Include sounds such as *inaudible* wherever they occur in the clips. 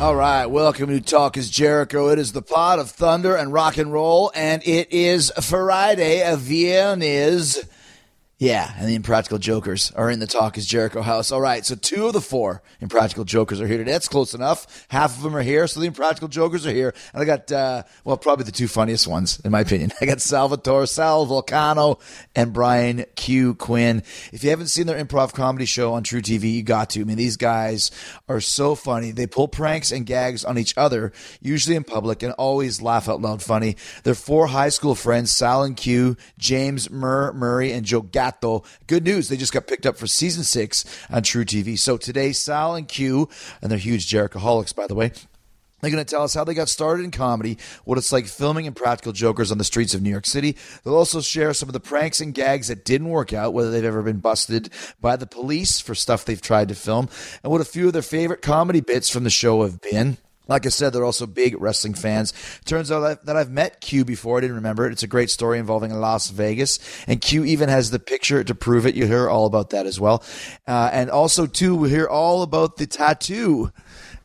All right, welcome to Talk is Jericho. It is the pot of thunder and rock and roll, and it is Friday of Viernes. Yeah, and the Impractical Jokers are in the Talk is Jericho house. All right, so two of the four Impractical Jokers are here today. That's close enough. Half of them are here, so the Impractical Jokers are here. And I got, uh, well, probably the two funniest ones, in my opinion. *laughs* I got Salvatore, Sal Vulcano, and Brian Q. Quinn. If you haven't seen their improv comedy show on truTV, you got to. I mean, these guys are so funny. They pull pranks and gags on each other, usually in public, and always laugh out loud funny. They're four high school friends, Sal and Q, James Murr, Murray, and Joe Gatto. Good news, they just got picked up for season six on truTV. So today, Sal and Q, and they're huge Jerichoholics, by the way, they're going to tell us how they got started in comedy, what it's like filming Impractical Jokers on the streets of New York City. They'll also share some of the pranks and gags that didn't work out, whether they've ever been busted by the police for stuff they've tried to film, and what a few of their favorite comedy bits from the show have been. Like I said, they're also big wrestling fans. Turns out that- I've met Q before. I didn't remember it. It's a great story involving Las Vegas. And Q even has the picture to prove it. You'll hear all about that as well. Uh, and also, too, we'll hear all about the tattoo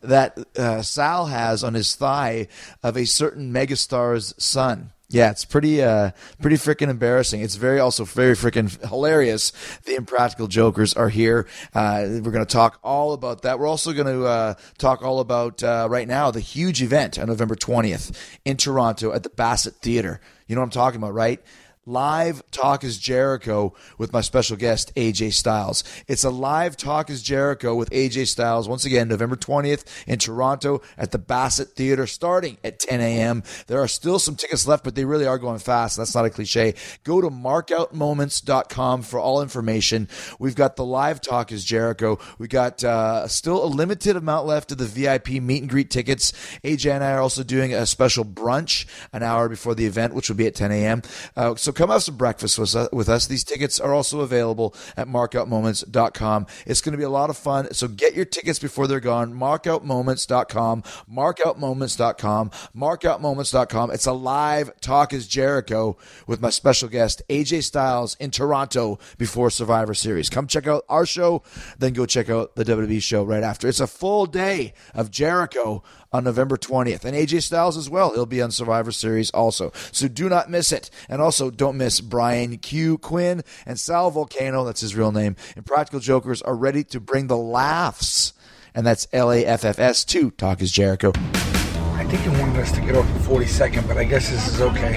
that uh, Sal has on his thigh of a certain megastar's son. Yeah, it's pretty, uh, pretty freaking embarrassing. It's very, also very freaking hilarious. The Impractical Jokers are here. Uh, we're going to talk all about that. We're also going to uh, talk all about uh, right now the huge event on November twentieth in Toronto at the Bassett Theater. You know what I'm talking about, right? Live Talk is Jericho with my special guest, AJ Styles. It's a live Talk is Jericho with AJ Styles, once again, November 20th in Toronto at the Bassett Theater, starting at 10 a.m. There are still some tickets left, but they really are going fast. That's not a cliche. Go to markoutmoments.com for all information. We've got the live Talk is Jericho. We got uh, still a limited amount left of the VIP meet and greet tickets. AJ and I are also doing a special brunch an hour before the event, which will be at 10 a.m. Uh, so come have some breakfast with us, with us. These tickets are also available at markoutmoments.com. It's going to be a lot of fun. So get your tickets before they're gone. Markoutmoments.com, markoutmoments.com, markoutmoments.com. It's a live Talk is Jericho with my special guest, AJ Styles in Toronto before Survivor Series. Come check out our show, then go check out the WWE show right after. It's a full day of Jericho on November 20th. And AJ Styles as well. He'll be on Survivor Series also. So do not miss it. And also don't miss Brian Q. Quinn and Sal Vulcano, that's his real name, and Practical Jokers are ready to bring the laughs. And that's L A F F S to Talk is Jericho. I think it wanted us to get off the 42nd, but I guess this is okay.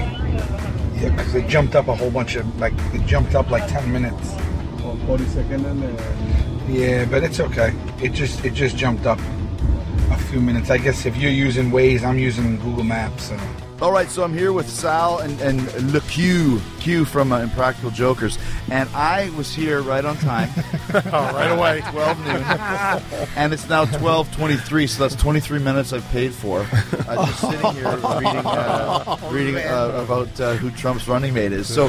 Yeah, because they jumped up a whole bunch of, like, it jumped up like 10 minutes. 42nd and uh, Yeah, but it's okay. It just it just jumped up a few minutes. I guess if you're using Waze, I'm using Google Maps. All right, so I'm here with Sal and, and Le Q, Q from uh, Impractical Jokers. And I was here right on time. *laughs* oh, right away. *laughs* 12 noon. and it's now 12.23, so that's 23 minutes I've paid for. Uh, just sitting here *laughs* reading, uh, reading uh, about uh, who Trump's running mate is. So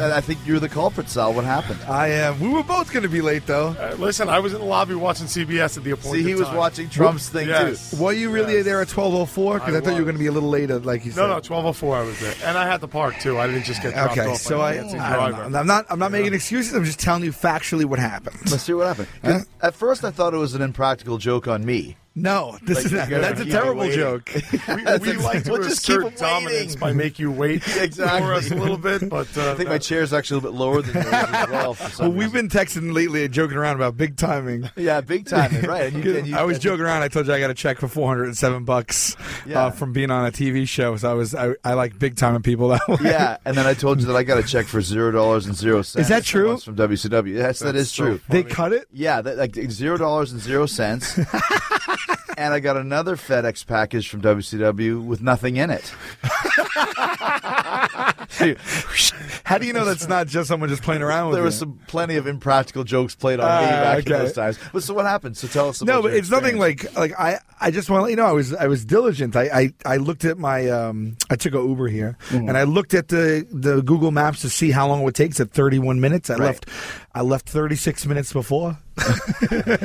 I think you're the culprit, Sal. What happened? I am. We were both going to be late, though. uh, listen, I was in the lobby watching CBS at the appointed See, he was time. watching Trump's thing, Yes. too. Were you really Yes. there at 12.04? Because I, I thought you were was. going to be a little later, like you No, No, no, twelve oh four. I was there, and I had to park too. I didn't just get dropped Okay, off. so by I, a dancing I don't driver. know. I'm not. I'm not making excuses. I'm just telling you factually what happened. Let's see what happened. 'Cause At first, I thought it was an impractical joke on me. No, this Like, is not, that's a terrible joke. *laughs* We, we like to We'll just keep assert 'em dominance by make you wait Exactly. *laughs* for us a little bit, but uh, I think my chair is actually a little bit lower than yours as *laughs* well. For some well, we've reason. been texting lately and joking around about big timing. yeah, big timing, right? And you, and you, I was joking around. I told you I got a check for 407 bucks Yeah. uh, from being on a TV show. So I was I, I like big timing people that way. Yeah, and then I told you that I got a check for zero dollars and zero cents. Is that true? From WCW. Yes, that That's so true. They cut it. Yeah, that, like zero dollars and zero cents. And I got another FedEx package from WCW with nothing in it. *laughs* How do you know that's not just someone just playing around with There was some plenty of impractical jokes played on me Ah, back in okay. those times. But so what happened? So tell us about No, but it's nothing like like I I just want to let you know I was I was diligent. I I, I looked at my um I took a Uber here Mm-hmm. and I looked at the the Google Maps to see how long it would take. It's at 31 minutes. I Right. left I left 36 minutes before. *laughs*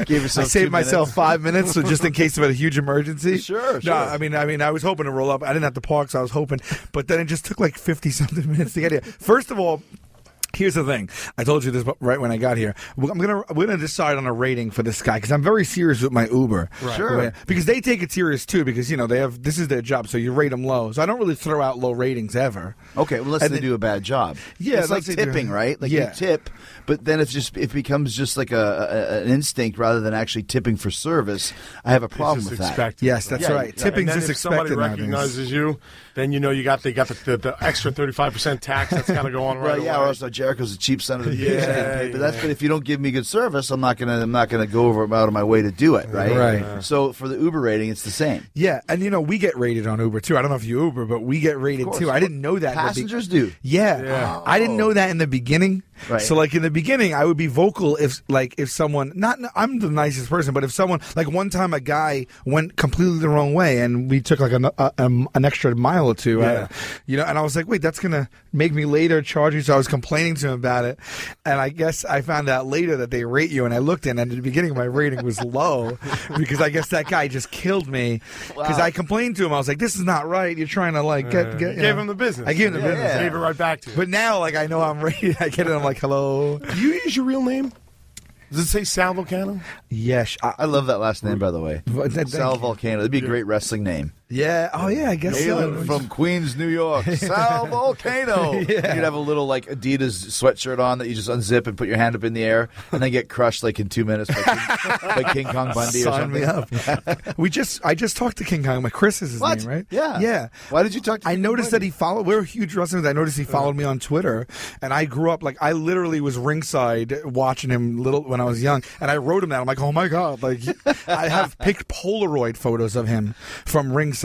Gave I saved myself five minutes, so just in case of a huge emergency. *laughs* Sure, No, sure. I mean, I mean, I was hoping to roll up. I didn't have to park, so I was hoping. But then it just took like fifty something *laughs* minutes to get here. First of all. Here's the thing. I told you this right when I got here. I'm gonna we're gonna decide on a rating for this guy because I'm very serious with my Uber. Sure. Because they take it serious too. Because you know they have this is their job, so you rate them low. So I don't really throw out low ratings ever. Okay, well, unless And they do a bad job. Yeah, it's like let's say they're- tipping, right? Like Yeah. you tip, but then it's just it becomes just like a, a an instinct rather than actually tipping for service. I have a it's problem just with that. Yes, that's Yeah, right. yeah. Tipping's and then just if somebody expected nowadays. recognizes you, then you know you got they got the, the, the extra thirty five percent tax that's got to go on right Well, yeah, away. or else Jericho's a cheap son of a bitch. Yeah, I. But that's yeah. but if you don't give me good service, I'm not gonna I'm not gonna go over out of my way to do it, right? Right. So for the Uber rating, it's the same. Yeah, and you know we get rated on Uber too. I don't know if you Uber, but we get rated too. I didn't know that. in the be- Passengers do. Yeah. Yeah. I didn't know oh. that in the beginning. Right. So like in the beginning, I would be vocal if like if someone not I'm the nicest person, but if someone like one time a guy went completely the wrong way and we took like an a, um, an extra mile or two, Yeah. uh, you know, and I was like, wait, that's gonna make me later charge you. So I was complaining to him about it, and I guess I found out later that they rate you, and I looked in, and at the beginning my rating was low *laughs* because I guess that guy just killed me because Wow. I complained to him. I was like, this is not right. You're trying to like get, Uh, get you you gave know. him the business. I gave him the Yeah, business. yeah. Gave it right back to you. But now, like, I know I'm rated. *laughs* I get it. I'm like, hello. Do you use your real name? Does it say Sal Vulcano? Yes. I, I love that last name, by the way. But Sal Vulcano. That'd be a great wrestling name. Yeah. Oh, yeah. I guess Hailing so. from Queens, New York, Sal *laughs* Vulcano. Yeah. *laughs* You'd have a little like Adidas sweatshirt on that you just unzip and put your hand up in the air, and then get crushed like in two minutes by King, *laughs* by King Kong Bundy or Sign something. me up. we just, I just talked to King Kong. My Chris is his What? name, right? Yeah. Yeah. Why did you talk to I King noticed Bundy? that he followed. We're huge wrestlers. I noticed he followed me on Twitter, and I grew up like I literally was ringside watching him little when I was young, and I wrote him that. I'm like, oh my god! Like I have picked Polaroid photos of him from ringside.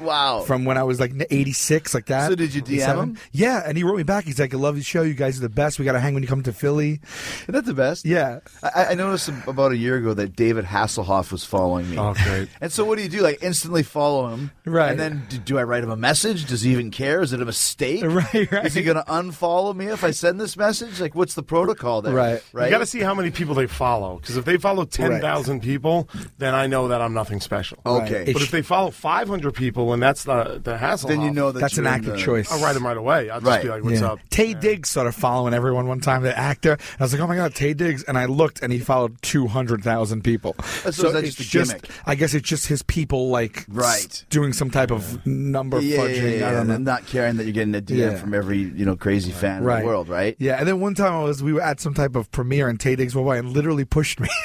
Wow. From when I was like 86, like that. So did you DM 87. him? Yeah, and he wrote me back. He's like, I love the show. You guys are the best. We got to hang when you come to Philly. Isn't that the best? Yeah. I, I noticed about a year ago that David Hasselhoff was following me. Oh, great. *laughs* And so, what do you do? Like, instantly follow him, Right. And then, do, do I write him a message? Does he even care? Is it a mistake? Right, *laughs* right. Is he going to unfollow me if I send this message? Like, what's the protocol there? Right. right. You got to see how many people they follow. Because if they follow 10,000 people, then I know that I'm nothing special. Okay. Right. But if they follow 500 people and that's the, the hassle, then you know that That's an you're in active the- choice. I'll write them right away. I'll just Right. be like, what's Yeah. up? Taye Diggs started following everyone one time, the actor. And I was like, oh my God, Taye Diggs. And I looked and he followed 200,000 people. So is that it's just a gimmick? I guess it's just his people, like, Right. s- doing some type of number Yeah, yeah, fudging. yeah, yeah. I don't know. And not caring that you're getting a DM Yeah. from every you know crazy fan Right. in the world, right? Yeah, and then one time I was, we were at some type of premiere and Taye Diggs went by and literally pushed me. *laughs*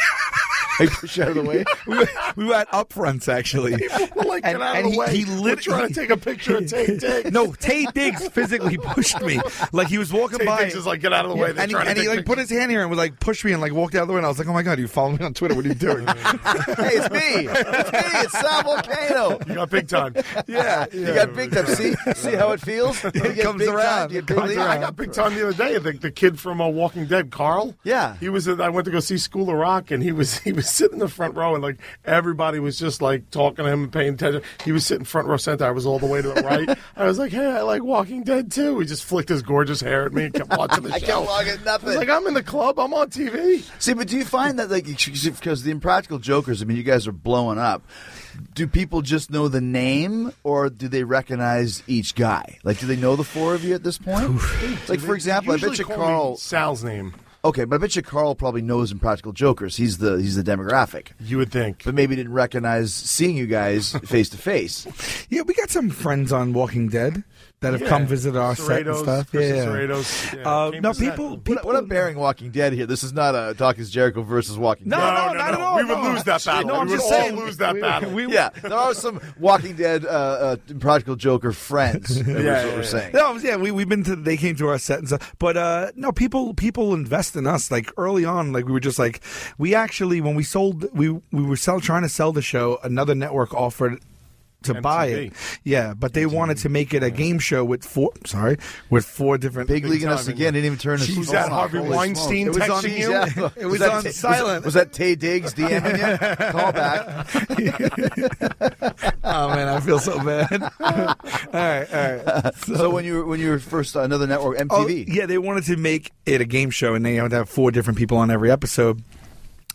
I push out of the way. *laughs* we, *laughs* were, we were at upfronts actually. like, get And- out and of the he- way. he We're lit- trying to take a picture of Taye *laughs* Diggs. No, Taye Diggs physically pushed me. Like he was walking Taye by. Diggs is like, get out of the way. They're and he, and he like put his hand here and was like push me and like walked out of the way and I was like, oh my god, you follow me on Twitter? What are you doing? hey, it's me. It's me. It's Sal Vulcano. You got big time. yeah, You got big time. See, see how it feels. Get comes time, around. It comes. I got big time the other day. The, the kid from uh, Walking Dead, Carl. Yeah. he was. In, I went to go see School of Rock, and he was he was was sitting in the front row, and like everybody was just like talking to him and paying attention. He was sitting front row center. I was all the way to the right. *laughs* I was like, "Hey, I like Walking Dead too." He just flicked his gorgeous hair at me and kept watching the *laughs* I show. can't log I nothing. was like, "I'm in the club. I'm on TV." See, but do you find that like because the Impractical Jokers? I mean, you guys are blowing up. Do people just know the name, or do they recognize each guy? Like, do they know the four of you at this point? like, for example, I bet you call Carl. Sal's name. Okay, but I bet you Carl probably knows Impractical Jokers. He's the he's the demographic, You would think. but maybe didn't recognize seeing you guys *laughs* face to face. Yeah, we got some friends on Walking Dead that have Yeah. come visit our set and stuff. Christian yeah. Serratos, yeah, Uh, no, to set. people, What, people. what I'm bearing Walking Dead here. This is not a Talk is Jericho versus Walking No, Dead. no, no, not no. at all. We would no. lose that battle. No, We I'm would just all saying. lose that we- battle. we- Yeah, there are some Walking Dead uh, uh, Practical Joker friends. That's Yeah, what yeah, we're yeah. saying. No, yeah, we we've been to. They came to our set and stuff, but uh, no, people people invest in us. Like early on, like we were just like, we actually when we sold, we we were sell trying to sell the show. Another network offered to buy it. Yeah, but they wanted to make it a game show with four. Sorry, with four different. Big leaguing us time, again. Didn't even turn his Was phone that. Harvey Holy Weinstein smokes. *laughs* It was on, texting you? yeah. It was that on Ta- silent. Was, that Taye Diggs *laughs* DMing you? Call back. *laughs* oh man, I feel so bad. all right, all right. So when you were when you were first uh, another network Oh, MTV. yeah, they wanted to make it a game show, and they had to have four different people on every episode.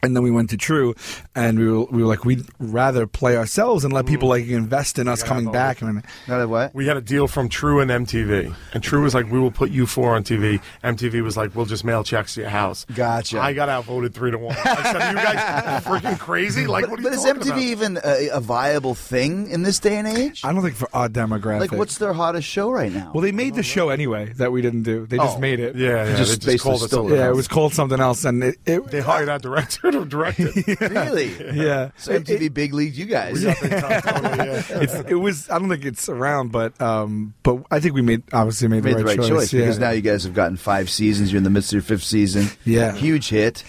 And then we went to True, and we were, we were like, we'd rather play ourselves and let mm. people like invest in us coming back. And Not that what? We had a deal from True and MTV, and True was like, "We will put you four on TV." MTV was like, "We'll just mail checks to your house." Gotcha. I got outvoted three to one. I said, "You guys *laughs* freaking crazy? Like, what are But is talking MTV about?" even a, a viable thing in this day and age? I don't think for our demographic. Like, what's their hottest show right now? well, they made the show anyway that we didn't do. They just Oh. made it. Yeah, yeah. Just they basically just called it stole something it. yeah. It was called something else, and it. it They hired our director to direct it. really? yeah. So MTV big league, you guys. Totally, *laughs* yeah. It was. I don't think it's around, but um, but I think we made obviously made, Made the right, choice. yeah. because now you guys have gotten five seasons. You're in the midst of your fifth season. Yeah. huge hit.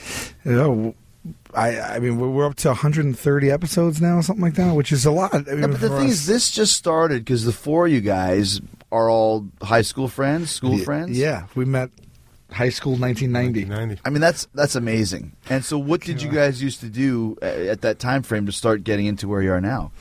Yeah, I I mean we're- we're up to 130 episodes now, something like that, which is a lot. I mean, Yeah, but the thing us. is, this just started because the four of you guys are all high school friends, school Yeah, friends. Yeah, we met high school 1990. 90. I mean that's that's amazing. And so, what did you guys used to do uh, at that time frame to start getting into where you are now?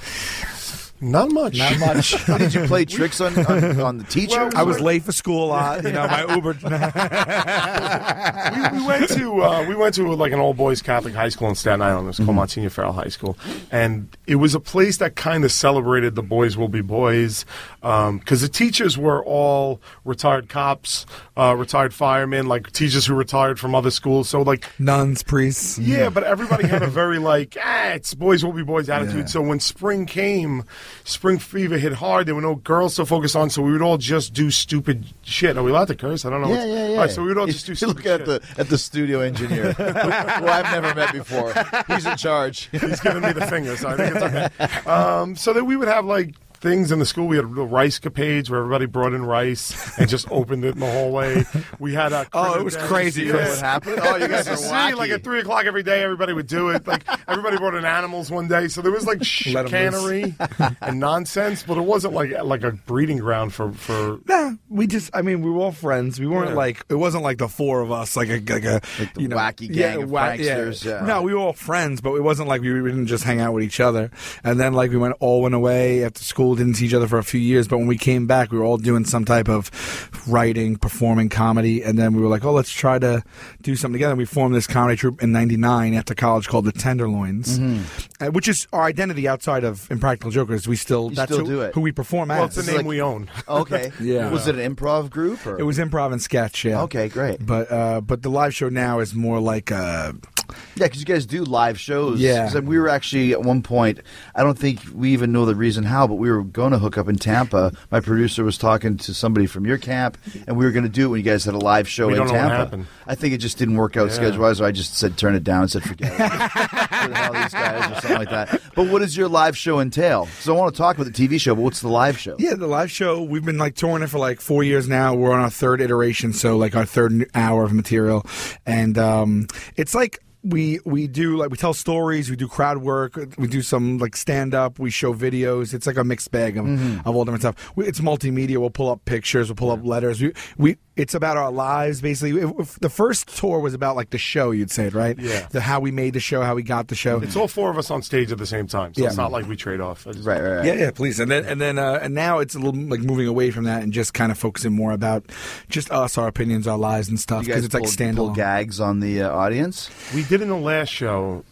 Not much. Not much. *laughs* did you play tricks on on, on the teachers? I was late for school a lot. You know, my Uber. *laughs* *laughs* we, we went to uh, we went to like an all boys Catholic high school in Staten Island. It was called Monsignor Farrell High School, and it was a place that kind of celebrated the boys will be boys because the teachers were all retired cops, uh, retired firemen, like teachers who retired from other schools. So like Nuns, priests. yeah, but everybody had a very like, ah, it's boys will be boys attitude. Yeah. So when spring came, spring fever hit hard. There were no girls to focus on, so we would all just do stupid shit. Are we allowed to curse? I don't know. Yeah, yeah, yeah. All right, so we would all just do stupid look at shit. the at the studio engineer, who I've never met before. He's in charge. He's giving me the finger, so I think it's okay. *laughs* Um, so that we would have like things in the school. We had a rice capades where everybody brought in rice and just *laughs* opened it in the hallway. We had a Oh, it was crazy, You know what happened? Oh, you *laughs* guys are See, like at three o'clock every day, everybody would do it. Like everybody brought in animals one day, so there was like Let 'em chicanery and nonsense, but it wasn't like like a breeding ground for for. Nah, we just. I mean, we were all friends. We weren't Yeah. like. It wasn't like the four of us, like a like a Like the you know, wacky gang of wha- pranksters, yeah. No, we were all friends, but it wasn't like we, we didn't just hang out with each other. And then like we went all went away after school, didn't see each other for a few years. But when we came back, we were all doing some type of writing, performing comedy, and then we were like, oh, let's try to do something together. And we formed this comedy troupe in '99 after college called the Tenderloins, Mm-hmm. uh, which is our identity outside of Impractical Jokers. We still You that's still who, do it. who we perform Well, as. it's the name like- we own. *laughs* Okay. *laughs* Yeah. Was it an improv group or? It was improv and sketch, yeah. Okay, great. But uh, but the live show now is more like uh, Yeah, because you guys do live shows. Yeah. we were actually at one point. I don't think we even know the reason how, but we were going to hook up in Tampa. My producer was talking to somebody from your camp, and we were going to do it when you guys had a live show We in don't know what Tampa. I think it just didn't work out Yeah. schedule wise. So I just said turn it down and said forget it. Who the hell these guys or something like that. But what does your live show entail? So I want to talk about the TV show, but what's the live show? yeah the live show. We've been like touring it for like four years now. We're on our third iteration, so like our third hour of material, and um, it's like. We we do like we tell stories, we do crowd work, we do some like stand up, we show videos. It's like a mixed bag of, mm-hmm. of all different stuff. We, it's multimedia. We'll pull up pictures, we'll pull up letters. We we it's about our lives basically. If- if the first tour was about like the show, you'd say it right? Yeah. The how we made the show, how we got the show. It's all four of us on stage at the same time, so Yeah. it's not like we trade off. Just- Right, right, right. Yeah, yeah, please. And then and then uh, and now it's a little like moving away from that and just kind of focusing more about just us, our opinions, our lives and stuff You guys because it's like pull, pull standalone. gags on the uh, audience. We did in the last show.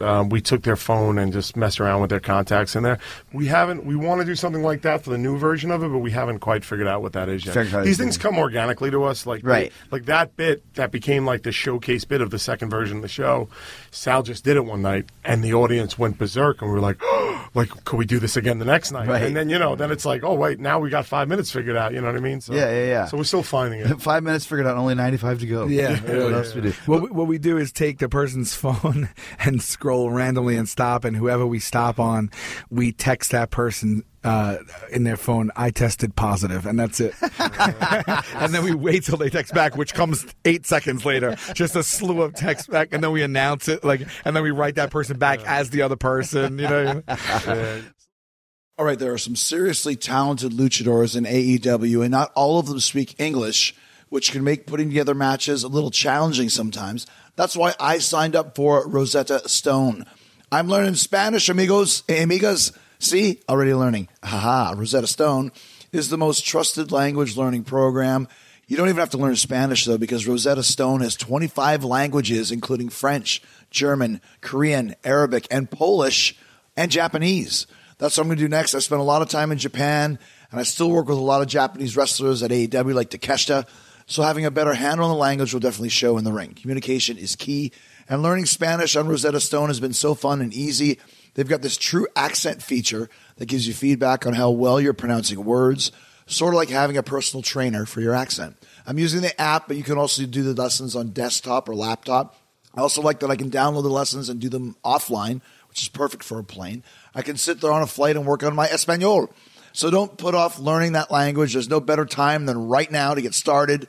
Um, we took their phone and just messed around with their contacts in there. We haven't. We want to do something like that for the new version of it, but we haven't quite figured out what that is yet. These things come organically to us, like Right. like that bit that became like the showcase bit of the second version of the show. Sal just did it one night, and the audience went berserk, and we were like, *gasps* like, could we do this again the next night? Right. And then you know, then it's like, oh wait, now we got five minutes figured out. You know what I mean? So, Yeah, yeah, yeah. So we're still finding it. *laughs* Five minutes figured out, only ninety-five to go. Yeah, what really. else we do? What we, what we do is take the person's *laughs* phone and scroll randomly and stop, and whoever we stop on, we text that person uh, in their phone, "I tested and that's it. *laughs* and then we wait till they text back, which comes eight seconds later, just a slew of text back, and then we announce it, like, and then we write that person back as the other person. You know. *laughs* All right, there are some seriously talented luchadors in AEW, and not all of them speak English, which can make putting together matches a little challenging sometimes. That's why I signed up for Rosetta Stone. I'm learning Spanish, amigos, amigas. See, already learning. Haha, Rosetta Stone is the most trusted language learning program. You don't even have to learn Spanish, though, because Rosetta Stone has 25 languages, including French, German, Korean, Arabic, and Polish, and Japanese. That's what I'm going to do next. I spent a lot of time in Japan, and I still work with a lot of Japanese wrestlers at AEW, like Takeshita. So having a better handle on the language will definitely show in the ring. Communication is key, and learning Spanish on Rosetta Stone has been so fun and easy. They've got this true accent feature that gives you feedback on how well you're pronouncing words, sort of like having a personal trainer for your accent. I'm using the app, but you can also do the lessons on desktop or laptop. I also like that I can download the lessons and do them offline, which is perfect for a plane. I can sit there on a flight and work on my Espanol. So don't put off learning that language. There's no better time than right now to get started.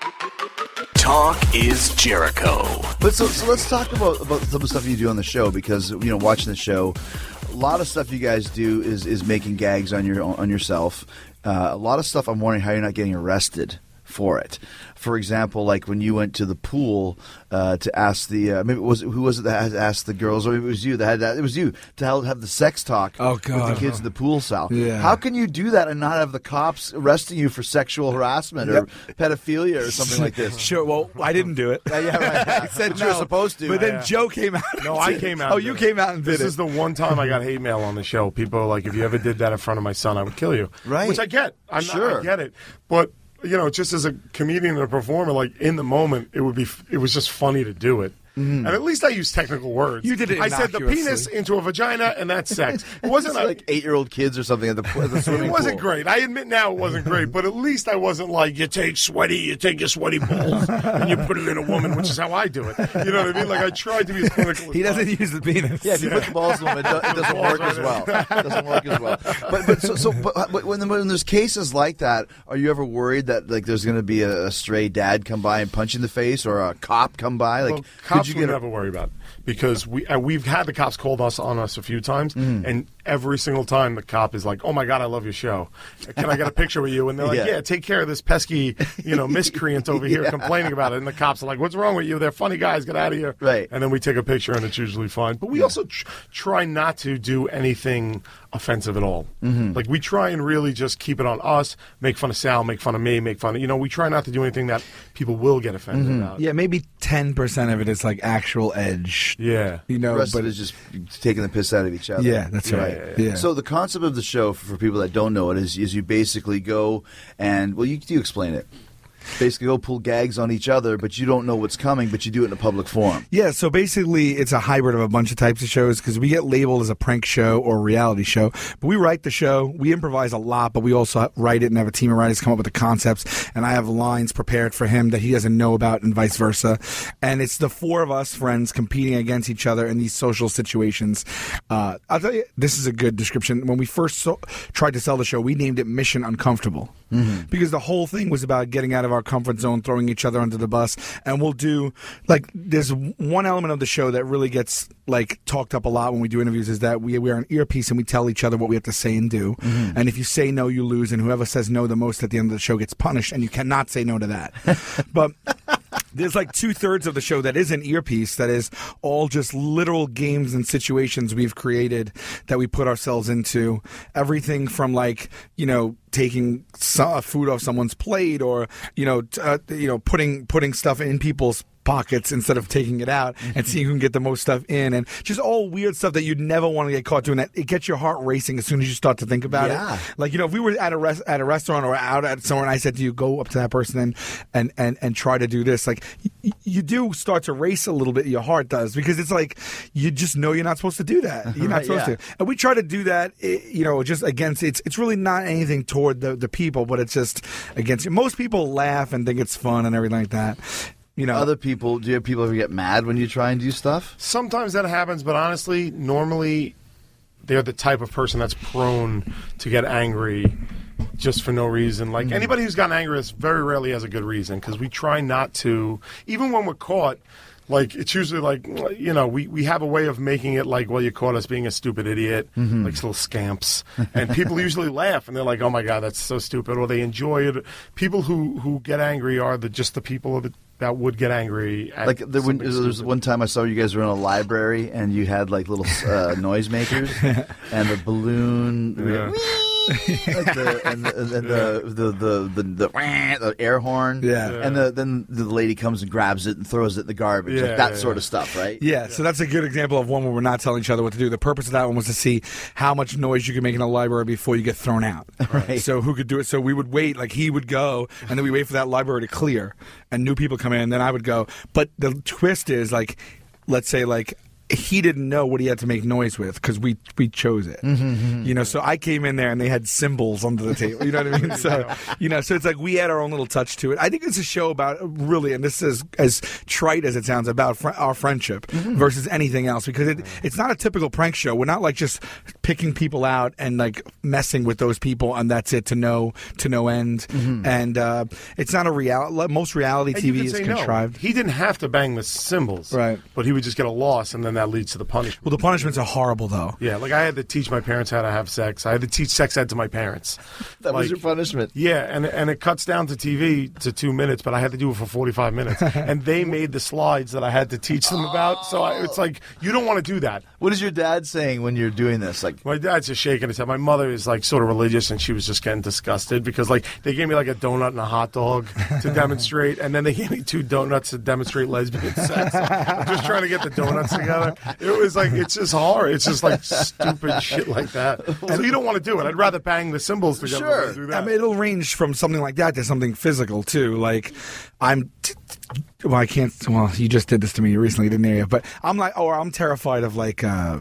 Talk is Jericho. But so, so let's talk about about some of the stuff you do on the show because you know watching the show, a lot of stuff you guys do is is making gags on your on yourself. Uh, a lot of stuff I'm wondering how you're not getting arrested for it. For example, like when you went to the pool uh, to ask the uh, maybe it was who was it that asked the girls or maybe it was you that had that it was you to have, have the sex talk Oh, with the kids in the pool Sal. Yeah. How can you do that and not have the cops arresting you for sexual harassment or pedophilia or something like this? *laughs* Sure. Well, I didn't do it. Yeah, yeah, right. *laughs* I said But you were supposed to. But then Yeah. Joe came out. No, and I came out. Oh, and you did came out and did This it. is the one time I got hate mail on the show. People are like, if you ever did that in front of my son, I would kill you. Right. Which I get. I'm Sure. Not, I get it. But you know, just as a comedian and a performer, like in the moment, it would be. It was just funny to do it. Mm-hmm. And at least I used technical words. You did it I said the penis into a vagina, and that's sex. *laughs* It wasn't a- like eight year old kids or something at the, at the *laughs* swimming It wasn't pool. great. I admit now it wasn't great, but at least I wasn't like you take sweaty, you take your sweaty balls and you put it in a woman, which is how I do it. You know what I mean? Like I tried to be as clinical. as He doesn't possible. use the penis. Yeah, if you put the balls in them, it, do, it doesn't work as well. right It doesn't work as well. But but so, so but, but when, when there's cases like that, are you ever worried that like there's going to be a, a stray dad come by and punch you in the face, or a cop come by? Like, Well, could cops you get never worry about because we uh, we've had the cops called us on us a few times, Mm. and every single time the cop is like, "Oh my god, I love your show. Can I get a picture with you?" And they're like, *laughs* Yeah. "Yeah, take care of this pesky, you know, miscreant over here *laughs* complaining about it." And the cops are like, "What's wrong with you? They're funny guys. Get out of here!" Right. And then we take a picture, and it's usually fine. But we also tr- try not to do anything offensive at all. Mm-hmm. Like we try and really just keep it on us, make fun of Sal, make fun of me, make fun of you know. We try not to do anything that people will get offended Mm-hmm. about. Yeah, maybe ten percent of it is like actual edge. Yeah. You know, rest but it is just taking the piss out of each other. Yeah, that's right. Yeah, Yeah. So the concept of the show, for, for people that don't know it, is is you basically go and well, you you explain it. Basically go pull gags on each other, but you don't know what's coming, but you do it in a public forum. Yeah, so basically, it's a hybrid of a bunch of types of shows because we get labeled as a prank show or reality show. But we write the show, we improvise a lot, but we also write it and have a team of writers come up with the concepts. And I have lines prepared for him that he doesn't know about, and vice versa. And it's the four of us friends competing against each other in these social situations. Uh, I'll tell you, this is a good description. When we first so- tried to sell the show, we named it Mission Uncomfortable Mm-hmm. because the whole thing was about getting out of our comfort zone, throwing each other under the bus, and we'll do like there's one element of the show that really gets like talked up a lot when we do interviews is that we wear an earpiece and we tell each other what we have to say and do, mm-hmm. and if you say no, you lose, and whoever says no the most at the end of the show gets punished, and you cannot say no to that. *laughs* but there's like two thirds of the show that is an earpiece that is all just literal games and situations we've created that we put ourselves into. Everything from like you know taking food off someone's plate or you know t- uh, you know putting putting stuff in people's pockets instead of taking it out and seeing who can get the most stuff in and just all weird stuff that you'd never want to get caught doing that. It gets your heart racing as soon as you start to think about Yeah. it like you know if we were at a res- at a restaurant or out at somewhere and I said to you go up to that person and and and, and try to do this like y- you do start to race a little bit your heart does because it's like you just know you're not supposed to do that. You're *laughs* not Right, supposed yeah. to. And we try to do that eh, you know just against it's it's really not anything toward the the people but it's just against you. most people laugh and think it's fun and everything like that you know Other people, do you have people ever get mad when you try and do stuff? Sometimes that happens, but honestly, normally they're the type of person that's prone to get angry just for no reason. Like mm. anybody who's gotten angry, it's very rarely has a good reason because we try not to. Even when we're caught, like it's usually like you know we, we have a way of making it like well you caught us being a stupid idiot like little scamps and people *laughs* usually laugh and they're like oh my god that's so stupid or they enjoy it people who who get angry are the just the people that, that would get angry at Like there, when, there was one time I saw you guys were in a library and you had like little uh, *laughs* noisemakers and the balloon. Yeah. Like the, and the, and the, the, the, the, the, the air horn. Yeah. And the, then the lady comes and grabs it and throws it in the garbage. Yeah, like that yeah, sort yeah. of stuff, right? Yeah, so that's a good example of one where we're not telling each other what to do. The purpose of that one was to see how much noise you can make in a library before you get thrown out. Right. So who could do it? So we would wait, like he would go, and then we wait for that library to clear, and new people come in, and then I would go. But the twist is like, let's say like. He didn't know what he had to make noise with because we we chose it, mm-hmm, mm-hmm. you know. So I came in there and they had cymbals under the table. You know what I mean? *laughs* So you know, so it's like we had our own little touch to it. I think it's a show about really, and this is as trite as it sounds about fr- our friendship mm-hmm. versus anything else because it, it's not a typical prank show. We're not like just picking people out and like messing with those people and that's it to no to no end. And uh, it's not a reality. Most reality TV is say no. contrived. He didn't have to bang the cymbals, Right. But he would just get a loss, and then that leads to the punishment. Well, the punishments are horrible though. yeah, like I had to teach my parents how to have sex. I had to teach sex ed to my parents. That was your punishment. Yeah, and and it cuts down to TV to two minutes, but I had to do it for forty five minutes, *laughs* and they made the slides that I had to teach them about. So I, it's like you don't want to do that. What is your dad saying when you're doing this? Like, My dad's just shaking his head. My mother is like sort of religious, and she was just getting disgusted because like they gave me like a donut and a hot dog to *laughs* demonstrate, and then they gave me two donuts to demonstrate lesbian sex. I'm just trying to get the donuts together. *laughs* It was like it's just hard. It's just like stupid *laughs* shit like that. So you don't want to do it. I'd rather bang the cymbals together Sure. than do that. I mean, it'll range from something like that to something physical too. Like, I'm. T- t- well, I can't. Well, you just did this to me recently, didn't you? But I'm like, or I'm terrified of like, uh,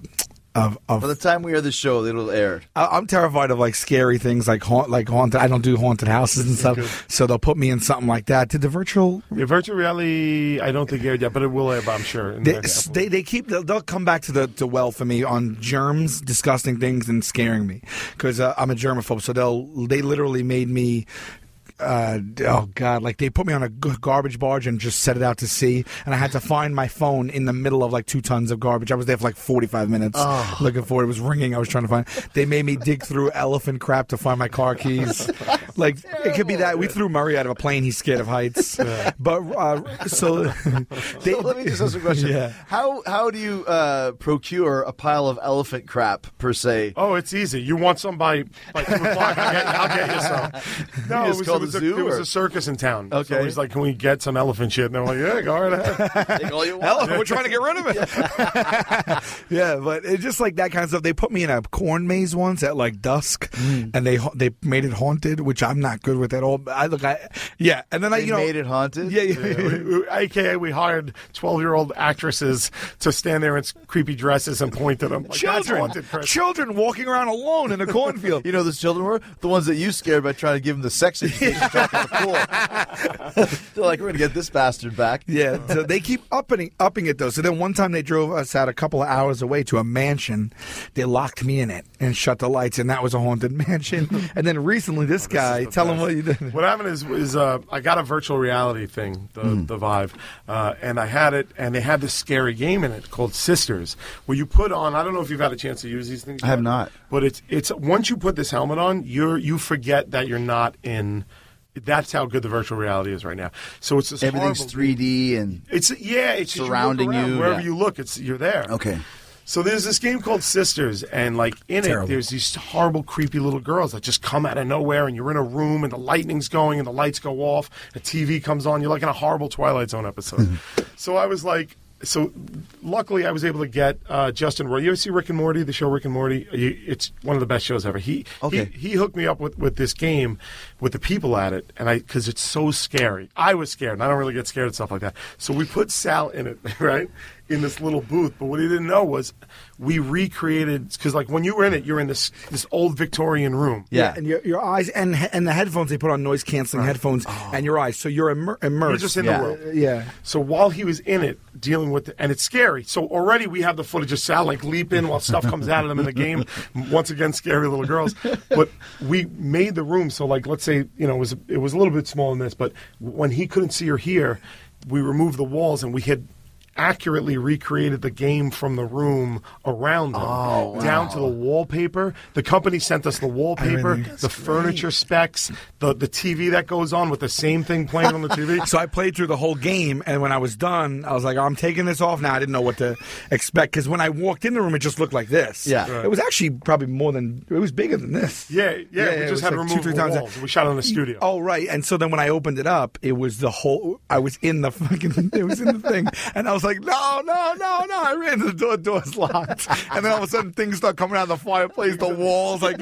of of. by the time we air the show, it'll air. I- I'm terrified of like scary things, like haunt, like haunted. I don't do haunted houses and stuff, so they'll put me in something like that. Did the virtual? the virtual reality, I don't think aired yet, but it will air. I'm sure. in the They, they, they keep they'll, they'll come back to the to well for me on germs, disgusting things, and scaring me because uh, I'm a germaphobe. So they'll they literally made me. Uh, oh God! Like they put me on a garbage barge and just set it out to sea, and I had to find my phone in the middle of like two tons of garbage. I was there for like forty five minutes looking for it. It was ringing. I was trying to find. They made me dig through elephant crap to find my car keys. *laughs* like it could be that we threw Murray out of a plane. He's scared of heights. *laughs* *laughs* But uh, so *laughs* they, So let me just ask a question. Yeah. How how do you uh, procure a pile of elephant crap per se? Oh, it's easy. You want somebody by, by two o'clock? I'll get, I'll get you some. No, You it was, call it was, the a, zoo, there was a circus in town. Okay. So he's like, "Can we get some elephant shit?" And they're like, "Yeah, go right ahead." Take all you want. Elephant, we're trying to get rid of it. yeah, but it's just like that kind of stuff. They put me in a corn maze once at like dusk, and they they made it haunted, which I I'm not good with that. All oh, I look, I yeah, and then I They you know made it haunted. Yeah, yeah, AKA, we hired 12 year old actresses to stand there in creepy dresses and point at them. Like, "That's children, children walking around alone in a cornfield. *laughs* You know, those children were the ones that you scared by trying to give them the sex education talk in the pool. *laughs* They're like, we're gonna get this bastard back. Yeah, so they keep upping upping it though. So then one time they drove us out a couple of hours away to a mansion. They locked me in it and shut the lights, and that was a haunted *laughs* mansion. and then recently, this oh, guy, the tell him best. what you did. What happened is, is uh, I got a virtual reality thing, the, Hmm. the Vive, uh, and I had it, and they had this scary game in it called Sisters, where you put on. I don't know if you've had a chance to use these things. I have not. But it's it's once you put this helmet on, you're you forget that you're not in. That's how good the virtual reality is right now. So it's this Everything's 3D and It's yeah, it's Surrounding you, around, you, wherever yeah. you look. It's you're there. okay. So there's this game called Sisters, and like in Terrible. it, there's these horrible, creepy little girls that just come out of nowhere, and you're in a room, and the lightning's going, and the lights go off, a TV comes on, you're like in a horrible Twilight Zone episode. *laughs* so I was like, so luckily I was able to get uh, Justin Roiland. You ever see Rick and Morty, the show Rick and Morty? It's one of the best shows ever. He Okay. he, he hooked me up with, with this game, with the people at it, and I because it's so scary. I was scared, and I don't really get scared of stuff like that. So we put Sal in it, *laughs* right, in this little booth. But what he didn't know was we recreated because like when you were in it, you're in this this old Victorian room. Yeah. and your your eyes and and the headphones they put on noise canceling headphones oh. and your eyes, so you're immer- immersed. You're just in Yeah. the world. Yeah. So while he was in it, dealing with, the, and it's scary. So already we have the footage of Sal like leap in while stuff comes out of them in the game. *laughs* Once again, scary little girls. But we made the room so, like, let's say you know it was it was a little bit smaller than this, but when he couldn't see or hear, we removed the walls and we had accurately recreated the game from the room around them oh, down to the wallpaper. The company sent us the wallpaper, Everything. the furniture specs, the the TV that goes on with the same thing playing on the TV. *laughs* So I played through the whole game, and when I was done, I was like, oh, "I'm taking this off now." I didn't know what to expect because when I walked in the room, it just looked like this. Yeah. Right. it was actually probably more than it was bigger than this. Yeah, yeah, Yeah, we yeah, it just had to like two, three the times walls. We shot it in the studio. Oh right, and so then when I opened it up, it was the whole. I was in the *laughs* fucking. It was in the thing, and I was like, "No, no, no, no!" I ran to the door. Door's locked, and then all of a sudden things start coming out of the fireplace, the walls like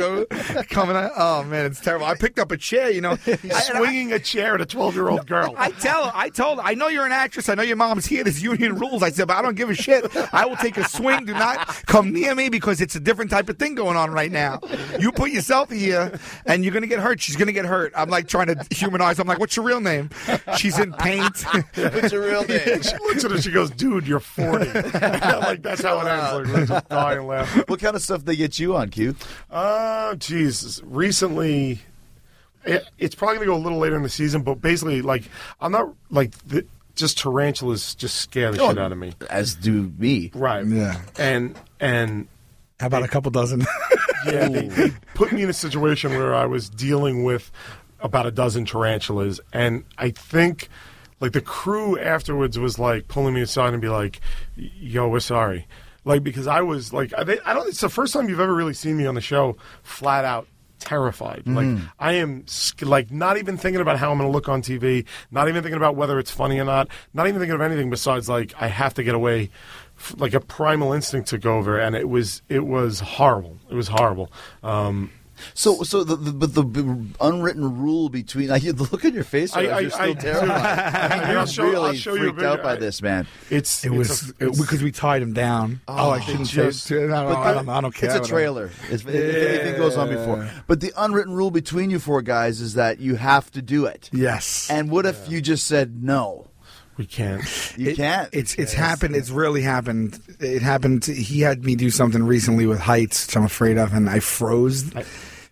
coming out. Oh man, it's terrible. I picked up a chair, you know, *laughs* He's I- and I- swinging a chair at a 12 year old girl. I tell her, I told her, I know you're an actress. I know your mom's here. There's union rules. I said, but I don't give a shit. I will take a swing. Do not come near me because it's a different type of thing going on right now. You put yourself here and you're going to get hurt. She's going to get hurt. I'm like trying to humanize. I'm like, what's your real name? She's in paint. *laughs* What's your real name? *laughs* she looks at her, she goes, Dude, you're 40. *laughs* like, that's how it ends. Like, we just die and laugh. what kind of stuff they get you on, Q? Uh, Jesus. Recently, it, it's probably going to go a little later in the season, but basically, like, I'm not, like, the, just tarantulas just scare the Oh. shit out of me. As do me. Right. Yeah. And, and, How about a couple dozen? *laughs* Yeah, they, they put me in a situation where I was dealing with about a dozen tarantulas, and I think like the crew afterwards was like pulling me aside and be like, "Yo, we're sorry," like because I was like, I, I don't. It's the first time you've ever really seen me on the show flat out terrified. Like I am like not even thinking about how I'm going to look on TV, not even thinking about whether it's funny or not, not even thinking of anything besides like I have to get away like a primal instinct took over and it was it was horrible. It was horrible. Um So, so the, the but the unwritten rule between like, *laughs* the look on your face, I- right, I- you're still I- *laughs* terrified. I mean, I'll you're I'll really show you a freaked out by I- this, man. it's It was because we tied him down. Oh, oh, I shouldn't say. just- it. I don't, I don't, I don't care. It's a trailer. It's, if anything goes on before. But the unwritten rule between you four guys is that you have to do it. Yes. And what if you just said no? We can't. You It- can't. It's it's happened. It's really happened. It happened. He had me do something recently with heights, which I'm afraid of, and I froze.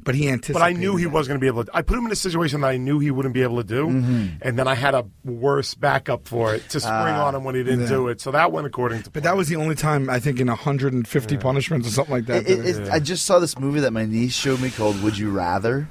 but he anticipated. But I knew he that. was going to be able to. I put him in a situation that I knew he wouldn't be able to do, mm-hmm. and then I had a worse backup for it to spring ah, on him when he didn't yeah. do it. So that went according to. But that was the only time I think in 150 punishments or something like that. It- that it- it- I just saw this movie that my niece showed me called Would You Rather,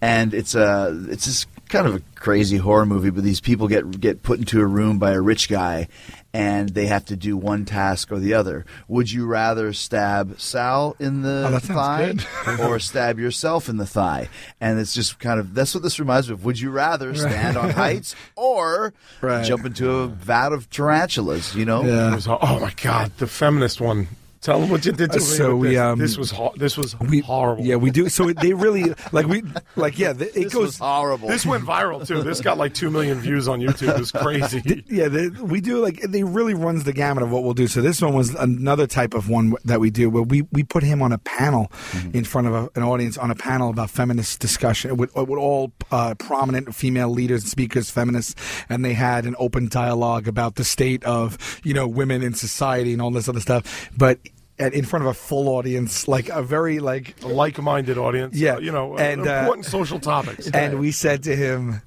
and it's a it's this kind of a crazy horror movie. But these people get get put into a room by a rich guy, and they have to do one task or the other. Would you rather stab Sal in the Oh, thigh *laughs* or stab yourself in the thigh? And it's just kind of that's what this reminds me of. Would you rather stand on *laughs* heights or Right. jump into a vat of tarantulas? You know. It yeah. was, oh my god, the feminist one. Tell them what you did to Uh, me. so we, this. um, this was ho- this was We, horrible. Yeah, we do. So they really like we like yeah. It This goes was horrible. This went viral too. This got like two million views on YouTube. It was crazy. Yeah, they, we do like they really runs the gamut of what we'll do. So this one was another type of one that we do where we, we put him on a panel in front of a, an audience on a panel about feminist discussion with, with all uh, prominent female leaders and speakers, feminists, and they had an open dialogue about the state of you know women in society and all this other stuff, but. At, in front of a full audience, like a very like like-minded audience. Yeah, uh, you know, and, uh, important social topics. *laughs* and we said to him,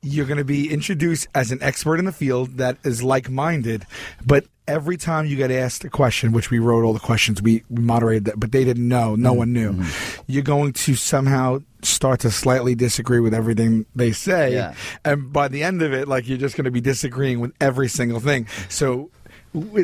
You're going to be introduced as an expert in the field that is like minded, but every time you get asked a question, which we wrote all the questions, we, we moderated that, but they didn't know, no one knew, you're going to somehow start to slightly disagree with everything they say. Yeah. And by the end of it, like you're just going to be disagreeing with every single thing. So.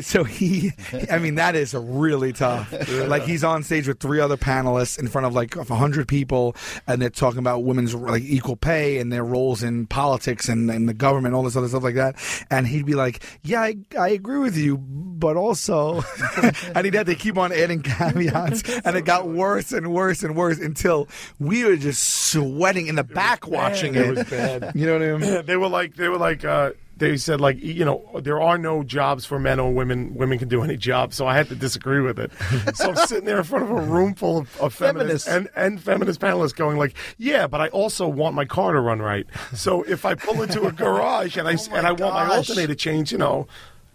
So he, I mean, that is really tough. *laughs* Like he's on stage with three other panelists in front of like a hundred people, and they're talking about women's like equal pay and their roles in politics and, and the government, all this other stuff like that. And he'd be like, "Yeah, I, I agree with you, but also," *laughs* and he'd have to keep on adding caveats, *laughs* and it got worse and worse and worse until we were just sweating in the back watching It it. was bad. You know what I mean? *clears throat* they were like they were like uh, they said like you know there are no jobs for men or women. Women can do any job, so I had to disagree with it. *laughs* so I'm sitting there in front of a room full of, of feminists, Feminists. and and feminist panelists going like, yeah, but I also want my car to run right. So if I pull into a *laughs* garage and I Oh and I want my alternator changed, you know.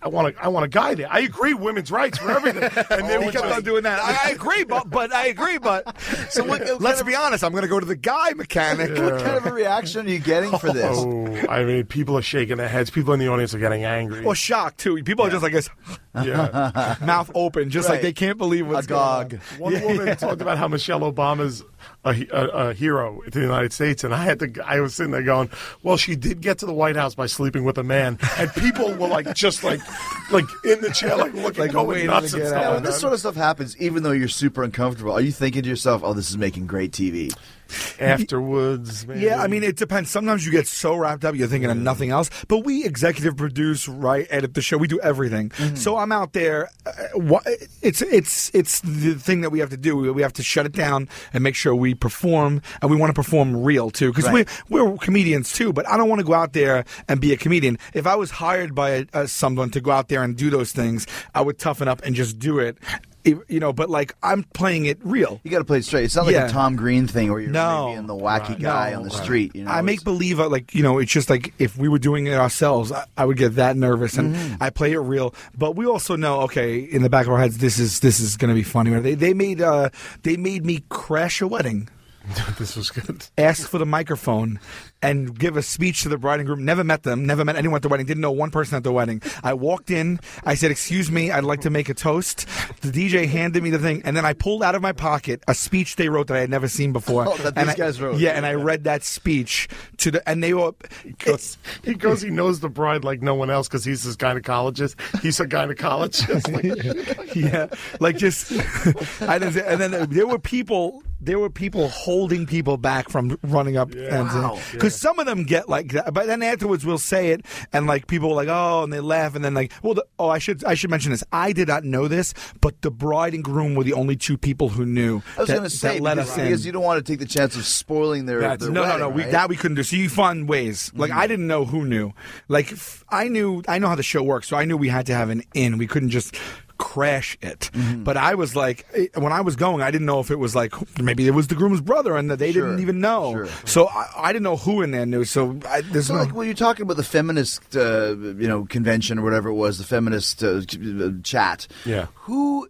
I want to. I want a guy there. I agree, women's rights for everything. *laughs* And they He were kept just- on doing that. I, I agree, but but I agree, but So what- what let's kind be honest. I'm going to go to the guy mechanic. What kind of a reaction are you getting for this? Oh, I mean, people are shaking their heads. People in the audience are getting angry. Well, shocked too. People are just like this, yeah. *laughs* mouth open, just like they can't believe what's Agog. going on. *laughs* One Yeah, woman yeah. talked about how Michelle Obama's a, a, a hero to the United States, and I had to. I was sitting there going, "Well, she did get to the White House by sleeping with a man," and people were like, just like, like in the chair, like looking, Like going nuts and stuff. out. When this sort of stuff happens, even though you're super uncomfortable, are you thinking to yourself, "Oh, this is making great TV"? *laughs* Afterwards, maybe. Yeah, I mean, it depends. Sometimes you get so wrapped up, you're thinking of nothing else. But we executive produce, right, edit the show. We do everything. So I'm out there. Uh, it's it's it's the thing that we have to do. We- We have to shut it down and make sure we perform, and we want to perform real too, because Right. we we're comedians too. But I don't want to go out there and be a comedian. If I was hired by uh, someone to go out there and do those things, I would toughen up and just do it. If- You know, but like I'm playing it real. You got to play it straight. It's not like Yeah. a Tom Green thing where you're No. maybe in the wacky guy No. on the street. You know, I make believe, uh, like you know, it's just like if we were doing it ourselves, I, I would get that nervous, and Mm-hmm. I play it real. But we also know, okay, in the back of our heads, this is this is going to be funny. They they made uh they made me crash a wedding, *laughs* this was good. ask for the microphone, and give a speech to the bride and groom. Never met them, never met anyone at the wedding. Didn't know one person at the wedding. I walked in, I said, "Excuse me, I'd like to make a toast." The DJ handed me the thing, and then I pulled out of my pocket a speech they wrote that I had never seen before. Oh, that and these I- guys wrote. Yeah, and I read that speech to the, and they were. He goes, he goes, he knows the bride like no one else because he's his gynecologist. He's a gynecologist. *laughs* Like, yeah, like just, I didn't, and then there were people, there were people holding people back from running up, and Wow. Because some of them get like that, but then afterwards we'll say it, and like people are like, oh, and they laugh, and then like, well, the, oh, I should, I should mention this. I did not know this, but the bride and groom were the only two people who knew. I was going to say let because, us in. because you don't want to take the chance of spoiling their. That's- their No, no, wedding, no. We, right? that we couldn't do. So you find ways. Like I mm. didn't know who knew. Like f- I knew. I know how the show works, so I knew we had to have an in. We couldn't just crash it. Mm-hmm. But I was like, eh, when I was going, I didn't know if it was like maybe it was the groom's brother, and that they Sure, didn't even know. sure. So I, I didn't know who in there knew. So I, there's So, no. like when you're talking about the feminist, uh, you know, convention or whatever it was, the feminist uh, chat. Yeah. Who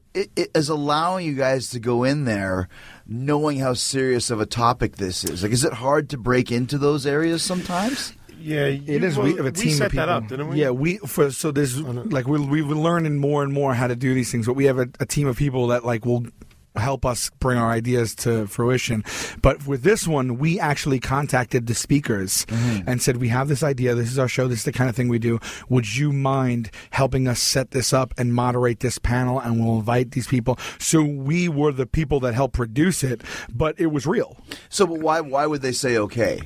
is allowing you guys to go in there, knowing how serious of a topic this is? Like, is it hard to break into those areas sometimes? Yeah, it you- is. well, we have a team set of people. that up, didn't we? Yeah, we for so there's like we we've been learning more and more how to do these things, but we have a, a team of people that like will help us bring our ideas to fruition. But with this one, we actually contacted the speakers mm-hmm. and said, "We have this idea. This is our show. This is the kind of thing we do. Would you mind helping us set this up and moderate this panel? And we'll invite these people." So we were the people that helped produce it, but it was real. So, but why why would they say okay?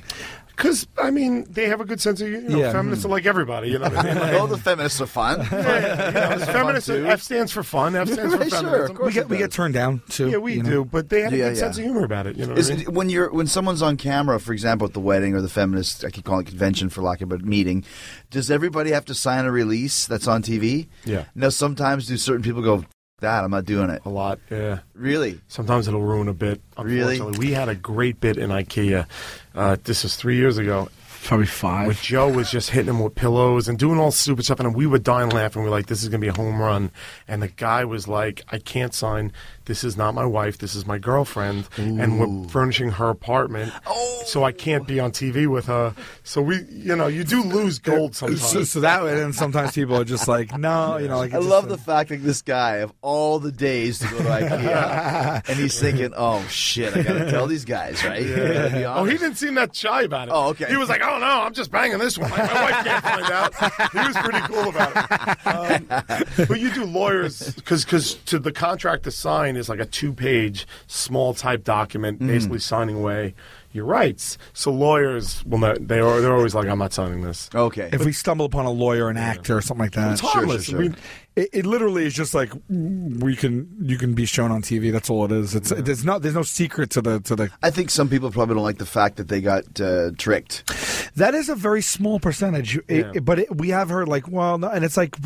Because I mean, they have a good sense of you know, Yeah. feminists are like everybody. You know what I mean? *laughs* Like, All the feminists are fun. yeah, you know, *laughs* feminists. too. F stands for fun. F stands for Right, *laughs* sure, of course we get we get turned down too. Yeah, we you know. do, but they have a good yeah. sense of humor about it. You know, what Is I mean? it, when you're when someone's on camera, for example, at the wedding or the feminist, I keep calling it convention for lack of a better meeting. Does everybody have to sign a release that's on TV? Yeah. Now, sometimes do certain people go, "That I'm not doing it." a lot. Yeah. Really? Sometimes it'll ruin a bit. Really? We had a great bit in IKEA. Uh, this was three years ago. Probably Where five. Joe was just hitting him with pillows and doing all stupid stuff, and we were dying laughing. We were like, "This is gonna be a home run." And the guy was like, "I can't sign. This is not my wife. This is my girlfriend, and we're furnishing her apartment, oh. so I can't be on TV with her." So we, you know, you do lose gold sometimes. So, so that way, and sometimes people are just like, no, you know, like I love just the fact that this guy of all the days to go to *laughs* IKEA, and he's thinking, "Oh shit, I gotta tell these guys, right?" I Oh, he didn't seem that shy about it. Oh, okay. He was like, "Oh no, I'm just banging this one. Like, my wife can't find out." He was pretty cool about it. Um, but you do lawyers because because to the contract to sign is like a two page small type document, Mm. basically signing away your rights. So lawyers, well, not, they are they're always like, "I'm not signing this." Okay. if we stumble upon a lawyer, an actor, or something like that, It's harmless. sure, I mean, It, it literally is just like we can you can be shown on TV. That's all it is. It's there's not there's no secret to the to the. I think some people probably don't like the fact that they got uh, tricked. That is a very small percentage, Yeah. it- but it, we have heard like well, no, and it's like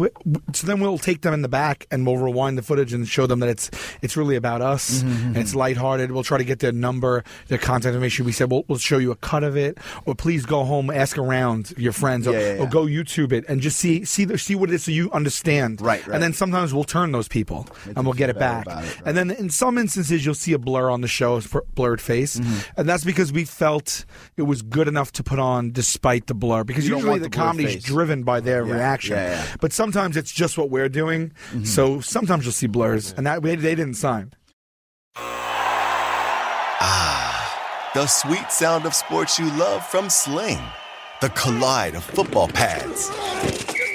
so then we'll take them in the back and we'll rewind the footage and show them that it's it's really about us Mm-hmm, and it's lighthearted. We'll try to get their number, their contact information. We said we'll, we'll show you a cut of it, or please go home, ask around your friends, or, Yeah, yeah, or go YouTube it and just see see the, see what it is so you understand. Right, right. And then sometimes we'll turn those people and we'll get it back. it, right. And then in some instances you'll see a blur on the show, a blurred face, Mm-hmm. and that's because we felt it was good enough to put on despite the blur. Because You don't usually want the, the blurred comedy's face. driven by their Yeah, reaction, yeah, Mm-hmm. yeah. but sometimes it's just what we're doing. So sometimes you'll see blurs, and that they, they didn't sign. The sweet sound of sports you love from Sling. The collide of football pads.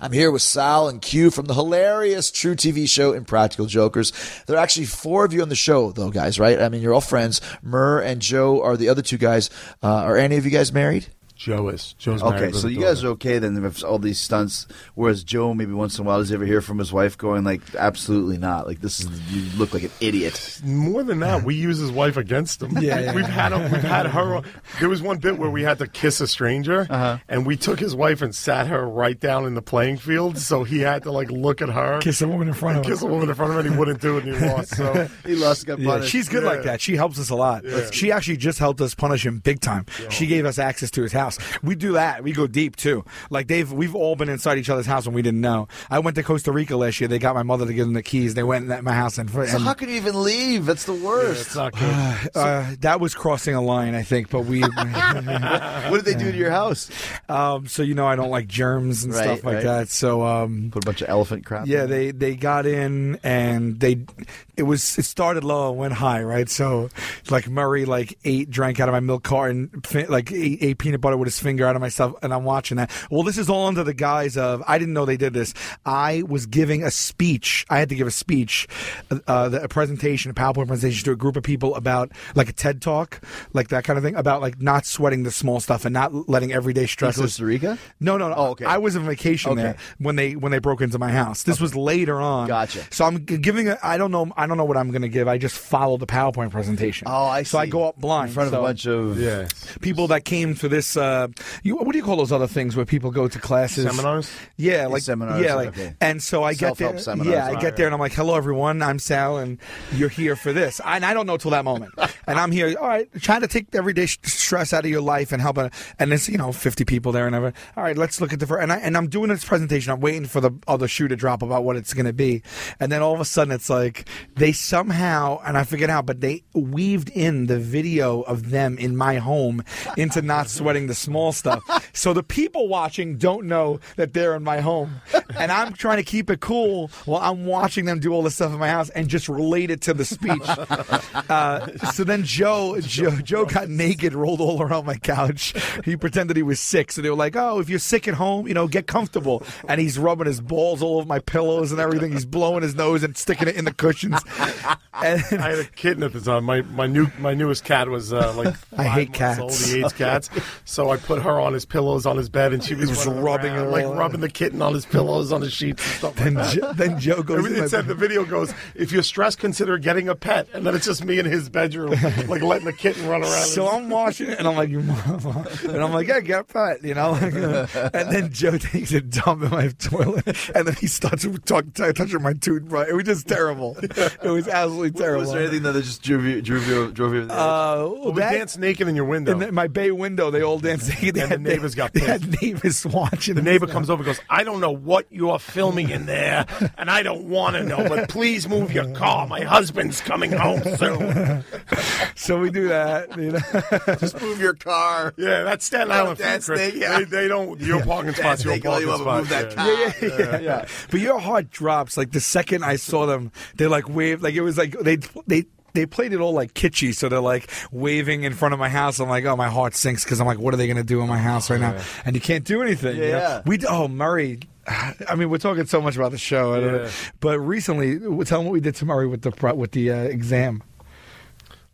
I'm here with Sal and Q from the hilarious truTV show Impractical Jokers. There are actually four of you on the show, though, guys, right? I mean, you're all friends. Murr and Joe are the other two guys. Uh, are any of you guys married? Joe is. Joe's Okay, so a you guys are okay then with all these stunts. Whereas Joe, maybe once in a while, does he ever hear from his wife going like, "Absolutely not! Like this is you look like an idiot." More than that, we use his wife against him. *laughs* Yeah, yeah. we've had him, we've had her. There was one bit where we had to kiss a stranger, Uh-huh. and we took his wife and sat her right down in the playing field, so he had to like look at her, Kiss a woman in front and of kiss a woman in front of him, and he wouldn't do it, and he lost. So *laughs* He lost, got Yeah, punished. she's good like that. She helps us a lot. She actually just helped us punish him big time. She gave us access to his house. We do that. We go deep too. Like they've we've all been inside each other's house when we didn't know. I went to Costa Rica last year. They got my mother to give them the keys. They went at my house and, so how can you even leave? That's the it's worst. not good. *sighs* uh, that was crossing a line, I think. But we, *laughs* *laughs* what did they do to your house? um, so you know, I don't like germs and Right, stuff like right. that. So um, Put a bunch of elephant crap. Yeah, in? they they got in and they it was it started low and went high, right? So like Murray like ate drank out of my milk carton, fi- like ate, ate peanut butter with his finger out of myself, and I'm watching that. Well, this is all under the guise of I didn't know they did this. I was giving a speech. I had to give a speech, uh, a presentation, a PowerPoint presentation to a group of people about like a TED talk, like that kind of thing, about like not sweating the small stuff and not letting everyday In stresses. Costa Rica. No, no, no. Oh, okay. I was on vacation Okay. there when they when they broke into my house. This was later on. Gotcha. So I'm giving. A, I don't know. I don't know what I'm going to give. I just follow the PowerPoint presentation. Oh, I So I go up blind in front of so a bunch of Yeah, people that came to this. Uh, you, what do you call those other things where people go to classes? seminars. Yeah, like seminars, Yeah, like okay. and so I get Self-help there. seminars. Yeah, I get there and I'm like, "Hello, everyone. I'm Sal, and you're here for this." I, and I don't know till that moment. *laughs* and I'm here. All right, trying to take everyday stress out of your life and help. uh, And it's you know 50 people there and everything. All right, let's look at the fir- and I and I'm doing this presentation. I'm waiting for the other shoe to drop about what it's going to be, and then all of a sudden it's like they somehow and I forget how, but they weaved in the video of them in my home into not sweating the small stuff. So the people watching don't know that they're in my home, and I'm trying to keep it cool while I'm watching them do all this stuff in my house and just relate it to the speech. Uh, so then Joe, Joe, Joe got naked, rolled all around my couch. He pretended he was sick. So they were like, "Oh, if you're sick at home, you know, get comfortable." And he's rubbing his balls all over my pillows and everything. He's blowing his nose and sticking it in the cushions. And I had a kitten at the time. My my new my newest cat was uh, like I hate months Old. cats. He hates cats, so I put her on his pillows on his bed, and she was, was rubbing around, her like rubbing the kitten on his pillows, on his sheets, and stuff then, like that. Jo- then Joe goes. in It, my it said the video goes, if you're stressed, consider getting a pet, and then it's just me in his bedroom, *laughs* like letting the kitten run around. So I'm watching it, and I'm like, "You mother-" and I'm like, yeah, get a pet, you know. *laughs* and then Joe takes a dump in my toilet, and then he starts talk, touching my toothbrush. It was just terrible. It was absolutely terrible. Was there anything that just drove you, drove you, drove you the edge? Uh, well, we that- danced naked in your window. in the- my bay window, they all danced. They, the had, neighbors got they had neighbors watching. the neighbor comes over and goes, I don't know what you're filming in there, and I don't want to know, but please move your car. My husband's coming home soon. *laughs* So we do that. You know? *laughs* just move your car. Yeah, that's Staten Island. Dance Chris. snake, yeah. They, they don't, your parking spot's your snake, call parking you up and spot. move that yeah. car. yeah, yeah, But your heart drops like the second I saw them. They like waved like it was like they they. They played it all like kitschy, so they're like waving in front of my house. I'm like, oh, my heart sinks because I'm like, what are they going to do in my house right now? And you can't do anything. you know? Yeah. We oh Murray. I mean, we're talking so much about the show, I don't know. Yeah. but recently, tell them what we did to Murray with the with the uh, exam.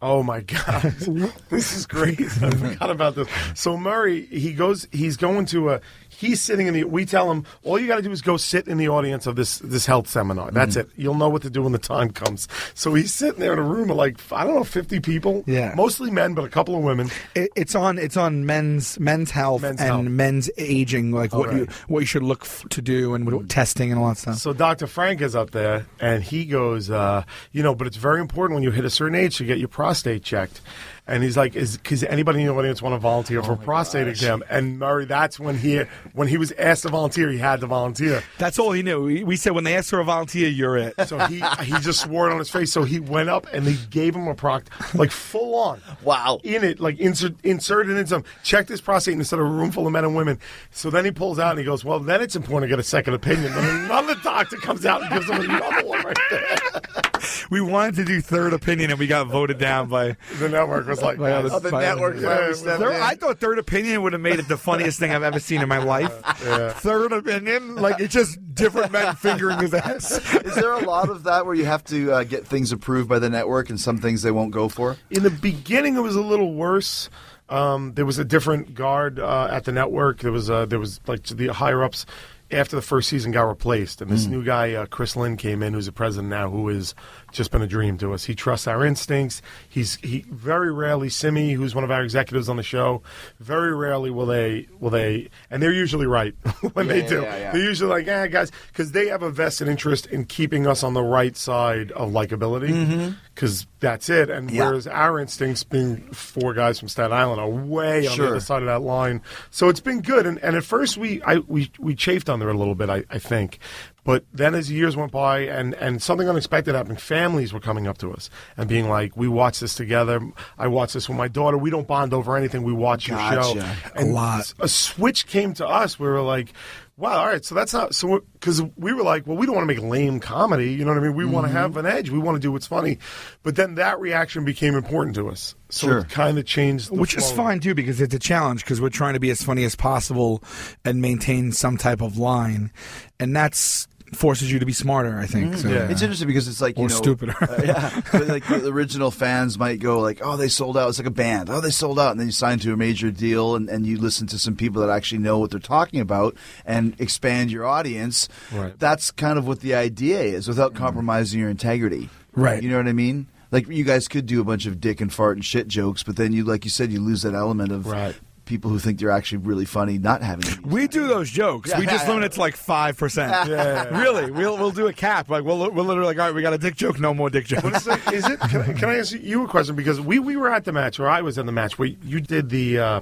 Oh my god, *laughs* this is great! I forgot about this. So Murray, he goes, he's going to a, he's sitting in the. We tell him all you got to do is go sit in the audience of this this health seminar. That's Mm-hmm. it. You'll know what to do when the time comes. So he's sitting there in a room of like I don't know, fifty people. Yeah. mostly men, but a couple of women. It, it's on it's on men's men's health Men's and health. men's aging, like what you what you should look f- to do and what, testing and all that stuff. So Dr. Frank is up there, and he goes, uh, you know, but it's very important when you hit a certain age to get your prostate checked. And he's like, "Is because anybody in the audience want to volunteer for oh a prostate exam?" And Murray, that's when he when he was asked to volunteer, he had to volunteer. That's all he knew. We, we said when they asked for a volunteer, you're it. So he he just swore it on his face. So he went up and they gave him a proct like full on. *laughs* Wow. In it, like insert inserted in some checked his prostate instead of a room full of men and women. So then he pulls out and he goes, Well, then it's important to get a second opinion. And another doctor comes out and gives him another one right there. *laughs* We wanted to do third opinion, and we got voted down by. The network was like by other- Oh, the by network Yeah, Third- I thought third opinion would have made it the funniest thing I've ever seen in my life. *laughs* Third opinion, like it's just different men fingering his ass. *laughs* Is there a lot of that where you have to uh, get things approved by the network and some things they won't go for? In the beginning, it was a little worse. Um, there was a different guard uh, at the network. There was uh, there was like the higher ups after the first season got replaced, and this new guy uh, Chris Linn came in, who's the president now, who has just been a dream to us. He trusts our instincts. He's he very rarely Simi, who's one of our executives on the show. Very rarely will they will they, and they're usually right *laughs* when they yeah, do. yeah, yeah. They're usually like, yeah, guys, because they have a vested interest in keeping us on the right side of likability, because that's it. And Mm-hmm. Whereas our instincts, being four guys from Staten Island, are way on the other side of that line. So it's been good. And, and at first, we I, we we chafed on there a little bit, I, I think. But then as years went by and, and something unexpected happened, families were coming up to us and being like, we watch this together. I watch this with my daughter. We don't bond over anything. We watch your show. Gotcha. And lot. A switch came to us. We were like, wow, all right, so that's not so because we were like, well, we don't want to make lame comedy. You know what I mean? We want to Mm-hmm. have an edge. We want to do what's funny. But then that reaction became important to us. So Sure. it kind of changed, the Which is fine too, because it's a challenge. Because we're trying to be as funny as possible and maintain some type of line, and that's forces you to be smarter. I think. So. Yeah. It's interesting because it's like you Or know, stupider. *laughs* uh, yeah, but like the original fans might go like, "Oh, they sold out." It's like a band. Oh, they sold out, and then you sign to a major deal, and, and you listen to some people that actually know what they're talking about, and expand your audience. Right. That's kind of what the idea is, without compromising your integrity. Right. You know what I mean? Like you guys could do a bunch of dick and fart and shit jokes, but then you, like you said, you lose that element of Right. People who think they're actually really funny not having. these. We do those jokes. Yeah, we just limit it to like five percent. Really, we'll we'll do a cap. Like we'll we'll literally like, all right, we got a dick joke, no more dick jokes. What is it? Is it can, I, can I ask you a question? Because we, we were at the match, or I was in the match where you did the uh,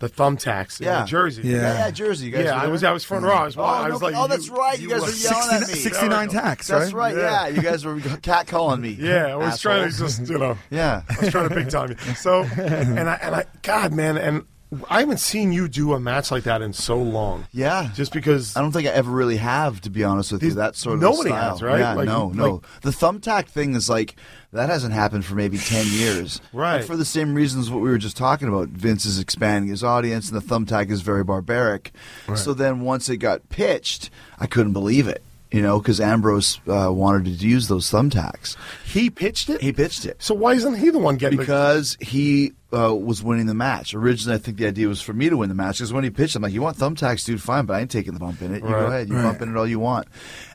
the thumbtacks in Yeah. New Jersey. Yeah. yeah, yeah, Jersey. You guys Yeah, I was I was front row. I was, Oh, I no, was like, oh, that's you- right. You, guys were- were yelling at me. 69 tacks, That's right? right. Yeah. you guys were cat calling me. Yeah, I was trying to just you know. Yeah. I was trying to big time you. So, *laughs* and I, and I, God, man, and I haven't seen you do a match like that in so long. Yeah. Just because I don't think I ever really have, to be honest with you. That sort of nobody style. has, right? Yeah, Like- no, like- no. The thumbtack thing is like that hasn't happened for maybe ten years, *laughs* Right. And for the same reasons what we were just talking about. Vince is expanding his audience, and the thumbtack is very barbaric. So then once it got pitched, I couldn't believe it. You know, because Ambrose uh, wanted to use those thumbtacks. he pitched it. He pitched it. so why isn't he the one getting? the- because he uh, was winning the match. Originally, I think the idea was for me to win the match. Because when he pitched, I'm like, "You want thumbtacks, dude? Fine, but I ain't taking the bump in it. You go ahead, you bump in it all you want."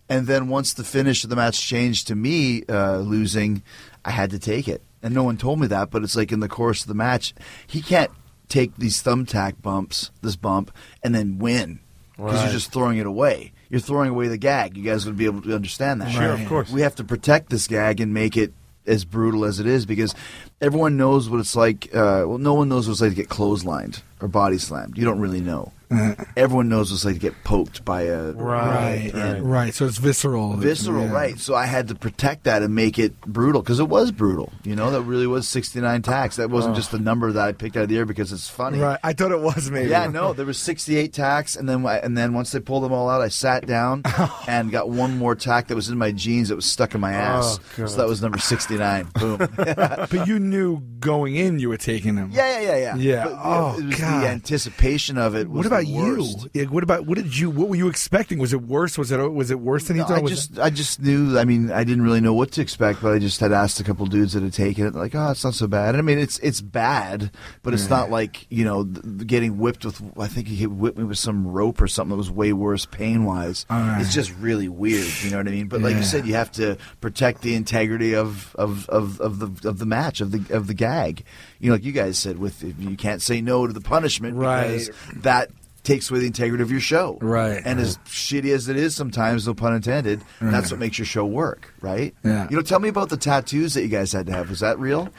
And then once the finish of the match changed to me uh, losing, I had to take it. And no one told me that, but it's like in the course of the match, he can't take these thumbtack bumps, this bump, and then win because Right. you're just throwing it away. You're throwing away the gag. You guys would be able to understand that. Sure, of course. We have to protect this gag and make it as brutal as it is because everyone knows what it's like. Uh, well, no one knows what it's like to get clotheslined or body slammed. You don't really know. Mm-hmm. everyone knows what it's like to get poked by a Right, right, right. So it's visceral. visceral, Yeah. right? So I had to protect that and make it brutal because it was brutal. You know, that really was 69 tacks. That wasn't just the number that I picked out of the air because it's funny. Right. I thought it was maybe. Yeah, no, there was 68 tacks, and then and then once they pulled them all out, I sat down *laughs* oh. and got one more tack that was in my jeans that was stuck in my oh, ass. Oh, so that was number 69. *laughs* Boom. But you knew going in you were taking them. Yeah, yeah, yeah, yeah. Yeah. But, Oh, it was oh, God. the anticipation of it. Was What about you? worst. Yeah, What about what did you? What were you expecting? Was it worse? Was it was it worse than you No, thought? I just, I just knew. I mean, I didn't really know what to expect, but I just had asked a couple dudes that had taken it, like, oh, it's not so bad. And I mean, it's it's bad, but it's not like you know getting whipped with. I think he whipped me with some rope or something that was way worse pain wise. right. It's just really weird. You know what I mean? But like Yeah. you said, you have to protect the integrity of of, of, of the of the match of the of the gag. You know, like you guys said, with you can't say no to the punishment Right. because that takes away the integrity of your show. Right. And as shitty as it is sometimes, no pun intended, that's what makes your show work, right? Yeah. You know, tell me about the tattoos that you guys had to have. Was that real?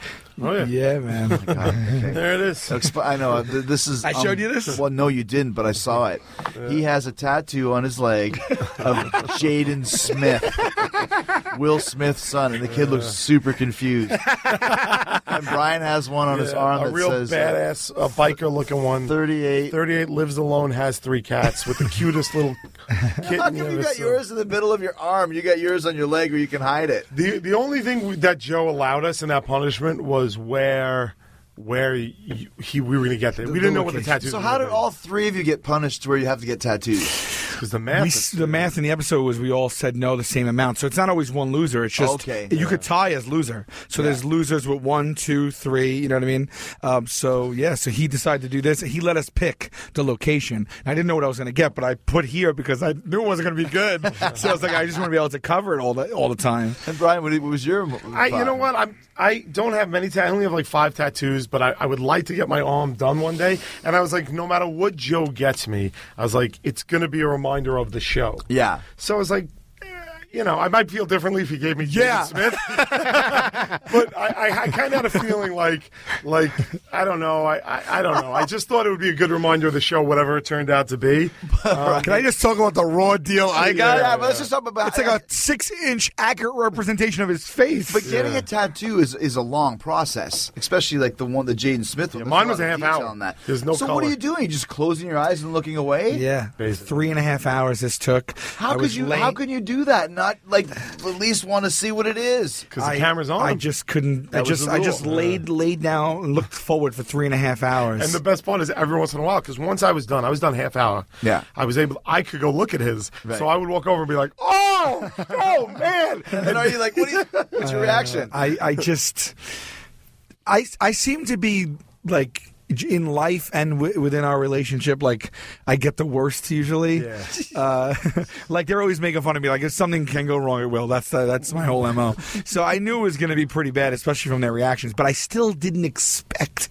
oh yeah. yeah, man. God, okay. *laughs* there it is. Exp- I know th- this is. um, I showed you this? Well, no, you didn't, but I saw it. He has a tattoo on his leg of Jaden Smith, *laughs* Will Smith's son, and the kid looks super confused. *laughs* and Brian has one on his arm a that real says uh, badass, a biker looking one. 38. 38 lives alone, has three cats with the cutest little *laughs* kitten. How come you got saw. yours in the middle of your arm? You got yours on your leg where you can hide it. The the only thing we- that Joe allowed us in that punishment was where where he, he we were going to get there. we didn't know what the tattoos. So how did all three of you get punished to where you have to get tattoos? Because the math. We, the math in the episode was we all said no the same amount, so it's not always one loser. It's just Okay. you could tie as loser. So there's losers with one, two, three. You know what I mean? Um, so yeah, so he decided to do this. He let us pick the location. I didn't know what I was going to get, but I put here because I knew it wasn't going to be good. *laughs* so I was like, I just want to be able to cover it all the all the time. And Brian, what was your? I, you know what? I'm. I don't have many. Ta- I only have like five tattoos, but I, I would like to get my arm done one day. And I was like, no matter what Joe gets me, I was like, it's going to be a reminder of the show. Yeah. So I was like, you know, I might feel differently if he gave me Jaden Yeah. Smith, *laughs* but I, I, I kind of had a feeling like, like I don't know, I, I, I don't know. I just thought it would be a good reminder of the show, whatever it turned out to be. *laughs* Can um, I just talk about the raw deal I got? Yeah, but let's just talk about. It's like a uh, six-inch accurate representation of his face. But getting a tattoo is, is a long process, especially like the one that Jaden Smith. one. There's mine was lot a half detail hour. On that. There's no So what are you doing? You Just closing your eyes and looking away? yeah, Basically. three and a half hours this took. How I could you? laying- How can you do that? And Not like at least want to see what it is. Because the camera's on. I just couldn't. I That was just the I just rule. laid laid down and looked forward for three and a half hours. And the best part is every once in a while, because once I was done, I was done half hour. Yeah. I was able. I could go look at his, Right. so I would walk over and be like, "Oh, oh man!" *laughs* And are you like, what? Are you, what's your uh, reaction? I I just I I seem to be like in life and w- within our relationship like I get the worst usually. Yeah. *laughs* Uh, *laughs* like they're always making fun of me like if something can go wrong it will. That's uh, that's my whole MO. So I knew it was going to be pretty bad especially from their reactions, but I still didn't expect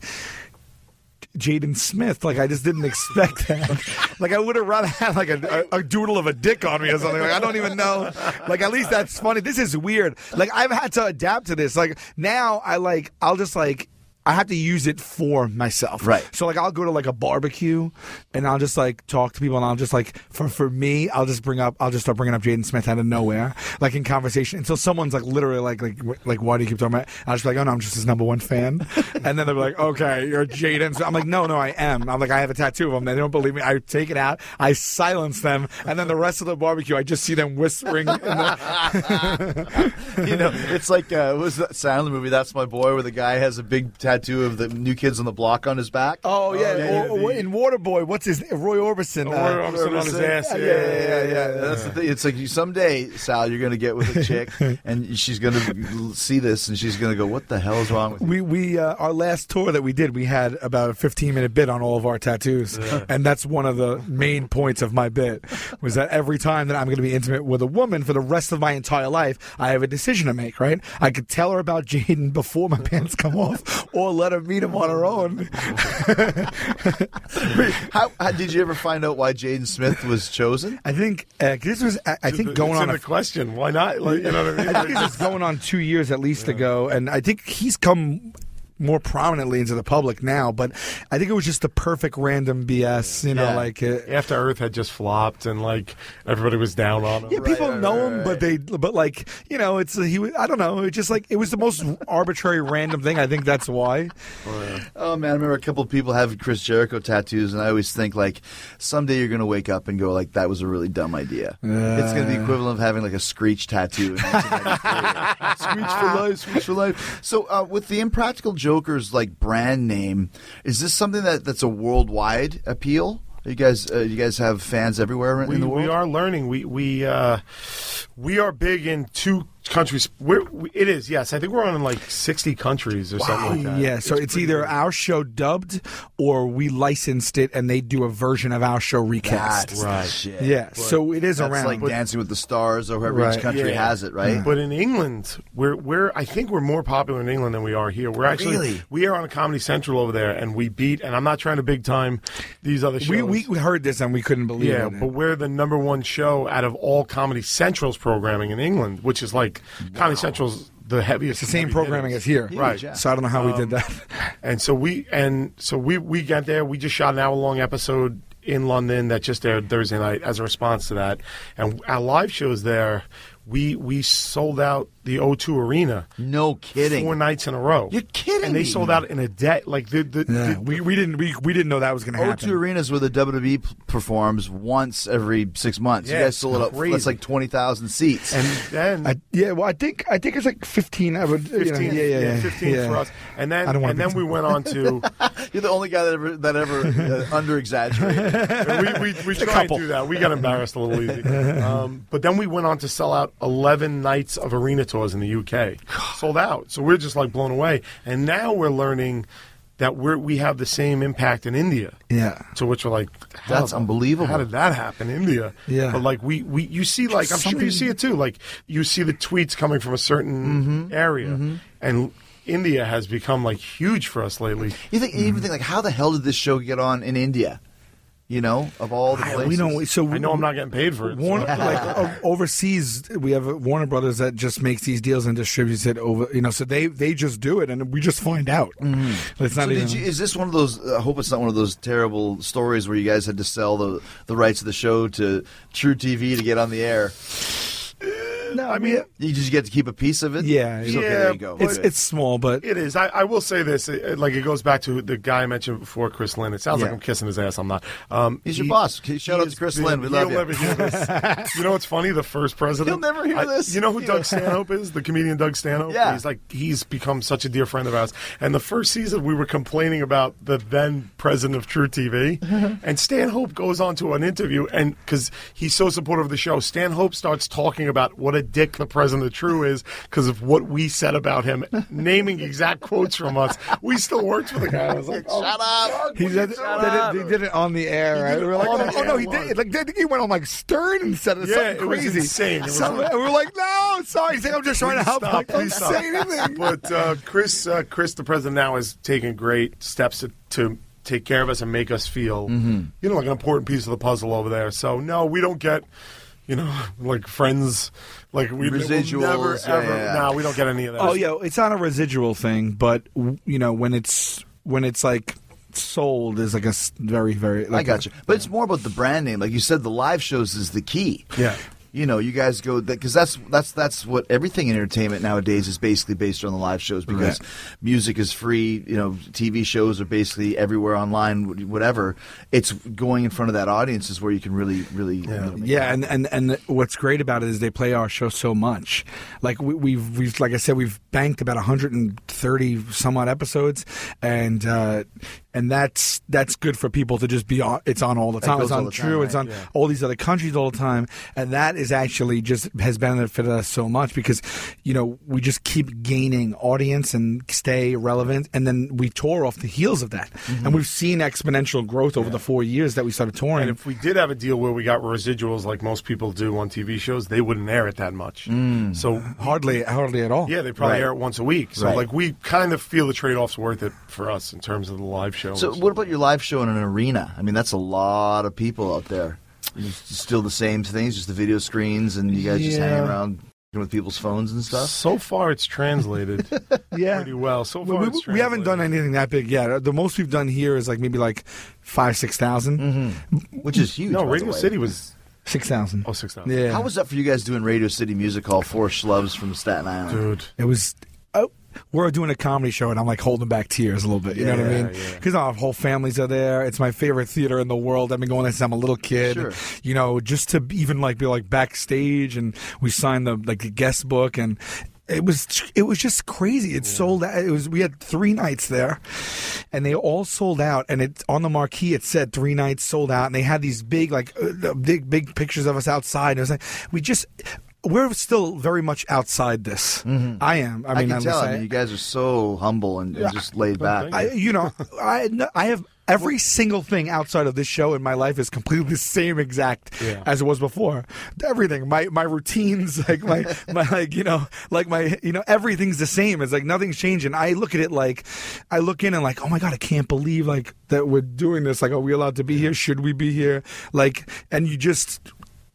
Jaden Smith. Like I just didn't expect that. *laughs* like I would have rather had like a, a, a doodle of a dick on me or something. Like I don't even know. Like at least that's funny. This is weird. Like I've had to adapt to this. Like now I like I'll just like. I have to use it for myself. Right. So like I'll go to like a barbecue and I'll just like talk to people and I'll just like for for me I'll just bring up I'll just start bringing up Jaden Smith out of nowhere like in conversation until someone's like literally like like like why do you keep talking about it? I'll just be like oh no I'm just his number one fan *laughs* and then they're like okay you're Jaden so I'm like no no I am I'm like I have a tattoo of him they don't believe me I take it out I silence them and then the rest of the barbecue I just see them whispering in the, *laughs* you know, it's like uh, what was that silent movie? That's my boy, where the guy has a big tattoo of the new kids on the block on his back. oh yeah, yeah, or- or in Waterboy what's his Roy Orbison uh, Roy Orbison on his ass. Yeah, yeah, yeah, yeah. That's the thing. It's like you, someday, Sal, you're going to get with a chick, *laughs* and she's going to see this, and she's going to go, "What the hell is wrong with you?" We we uh, our last tour that we did, we had about a 15 minute bit on all of our tattoos, *laughs* and that's one of the main points of my bit was that every time that I'm going to be intimate with a woman for the rest of my entire life, I have a decision to make. Right? I could tell her about Jaden before my *laughs* pants come off, or let her meet him on her own. *laughs* How, how did you ever find out why Jaden Smith was chosen? I think uh, this was I, I think It's going in on the a question. Why not? Like, you know what I mean? I think this is going on two years at least ago, and I think he's come more prominently into the public now. But I think it was just the perfect random BS, you know, Yeah. like. Uh, After Earth had just flopped and like everybody was down on him. yeah, people know him, but they, but like, you know, it's he. I don't know. It just like it was the most arbitrary, random thing. I think that's why. Oh man, I remember a couple of people having Chris Jericho tattoos, and I always think like someday you're going to wake up and go like, "That was a really dumb idea." it's going to be equivalent of having like a Screech tattoo. *laughs* Screech for life, Screech for life. So uh, with the Impractical Jokers like brand name, is this something that that's a worldwide appeal? You guys, uh, you guys have fans everywhere in we, the world. we are learning. We we uh, we are big in two countries. We're, we, it is yes. I think we're on in like sixty countries or something like that. Yeah, so it's, pretty either big. our show dubbed or we licensed it and they do a version of our show recast. That's Right. the shit. Yeah, so it is That's around. like Dancing with the Stars or whoever Right. each country Yeah. has it, right? Hmm. But in England, we're we're I think we're more popular in England than we are here. We're actually Really? we are on a Comedy Central over there, and we beat. And I'm not trying to big time these other shows. we, we we heard this and we couldn't believe yeah, it. but we're the number one show out of all Comedy Central's programming in England, which is like Comedy Central's the heaviest. it's the same programming hitters. as here. Right. yeah. So I don't know how we Um, did that. And so we and so we we got there. We just shot an hour long episode in London that just aired Thursday night as a response to that. And our live shows there, we we sold out the O2 Arena no kidding. four nights in a row. You're kidding And they me. sold out in a day. Like the the, Yeah, the- we, we didn't we, we didn't know that was going to happen. O2 Arenas where the WWE p- performs once every six months. Yeah, you guys it's sold out. crazy. That's like twenty thousand seats. and then I, yeah, well, I think I think it's like fifteen. I would, you know, 15, yeah, yeah, yeah, fifteen yeah. for us. And then I don't wanna and then we went on to *laughs* You're the only guy that ever that ever uh, under exaggerated. *laughs* we, we, we try and do that. We got embarrassed a little easy. Um, but then we went on to sell out 11 nights of arena tours in the UK. *sighs* Sold out. So we're just like blown away. And now we're learning that we're, we have the same impact in India. Yeah. To which we're like, That's unbelievable. How did that happen, India? Yeah. But like we, we you see like I'm sure you see it too. Like you see the tweets coming from a certain Mm-hmm. area, and India has become like huge for us lately. You think you even think like how the hell did this show get on in India? You know, of all the I- places. we don't. So I know I'm not getting paid for it. so- like *laughs* o- overseas, we have Warner Brothers that just makes these deals and distributes it over. You know, so they they just do it, and we just find out. It's not Mm-hmm. So even. did you, is this one of those? I hope it's not one of those terrible stories where you guys had to sell the the rights of the show to truTV to get on the air. No, I mean, You just get to keep a piece of it. Yeah, Just, okay, yeah, there you go. it's it's small, but It is. I, I will say this. It, it- like it goes back to the guy I mentioned before, Chris Linn. It sounds like I'm kissing his ass. I'm not. Um, He's your he- boss. Shout out to Chris big- Linn. We he'll love you. never hear this. you know what's funny? The first president. He'll never hear I- this. You know who *laughs* Doug Stanhope is? The comedian Doug Stanhope. Yeah. He's like he's become such a dear friend of ours. And the first season, we were complaining about the then president of truTV, *laughs* and Stanhope goes on to an interview, and because he's so supportive of the show, Stanhope starts talking about what a dick the president of True is because of what we said about him, naming exact quotes from us. We still worked for the guy. I was like, oh, Shut up. he did, did it, they did it on the air. Right? We were like, oh, oh, no, he did it. Like, did- he went on like Stern and said it. Yeah, something it was crazy. insane. It was Something- like- we were like, no, sorry. He's like, I'm just trying to help. stop, like, don't please stop. say anything. But uh, Chris, uh, Chris, the president now, has taken great steps to, to take care of us and make us feel, Mm-hmm. you know, like an important piece of the puzzle over there. So no, we don't get. You know, *laughs* like friends, like we we'll Residuals, never yeah, ever. yeah, yeah. No, we don't get any of that. Oh yeah, it's not a residual thing, but you know when it's when it's like sold is like a very very. Like I got you, but it's more about the brand name. Like you said, the live shows is the key. Yeah. You know, you guys go because that's that's that's what everything in entertainment nowadays is basically based on the live shows because music is free. You know, TV shows are basically everywhere online, whatever. It's going in front of that audience is where you can really, really. know, make Yeah, and, and and what's great about it is they play our show so much. Like we, we've we've like I said, we've banked about 130 some odd episodes, and uh, and that's that's good for people to just be on. It's on all the time. It's on the time, True. right? It's on Yeah. all these other countries all the time, and that is actually just has benefited us so much because you know we just keep gaining audience and stay relevant, and then we tour off the heels of that, Mm-hmm. and we've seen exponential growth over the four years that we started touring. And if we did have a deal where we got residuals like most people do on TV shows, they wouldn't air it that much. Mm. So hardly, hardly at all. yeah, they probably Right. air it once a week. So Right. like we kind of feel the trade off's worth it for us in terms of the live show. So, what about your live show in an arena? I mean, that's a lot of people out there. It's still the same things, just the video screens, and you guys just hanging around with people's phones and stuff. So far, it's translated *laughs* yeah. pretty well. So far, We, it's we, we haven't done anything that big yet. Uh, the most we've done here is like maybe like five, six thousand. Mm-hmm. which is huge. No, by the Radio way. City was Six thousand. oh six thousand. Yeah. How was that for you guys doing Radio City Music Hall? Four schlubs from Staten Island. dude. it was? We're doing a comedy show, and I'm like holding back tears a little bit. You know what I Yeah, mean? yeah. Because our whole families are there. It's my favorite theater in the world. I've been going there since I'm a little kid. Sure. You know, just to even like be like backstage, and we signed the like the guest book and. It was it was just crazy. It sold out. It was we had three nights there, and they all sold out. And it on the marquee it said three nights sold out. And they had these big like uh, big big pictures of us outside. And it was like we just we're still very much outside this. Mm-hmm. I am. I I mean, can I'm tell. just I mean, you guys are so humble and, and just laid back. I, you know, I I have every single thing outside of this show in my life is completely *laughs* the same exact Yeah. as it was before. Everything, my my routines, *laughs* like my *laughs* my like you know, like my you know, everything's the same. It's like nothing's changing. I look at it like, I look in and like, oh my god, I can't believe like that we're doing this. Like, are we allowed to be here? Should we be here? Like, and you just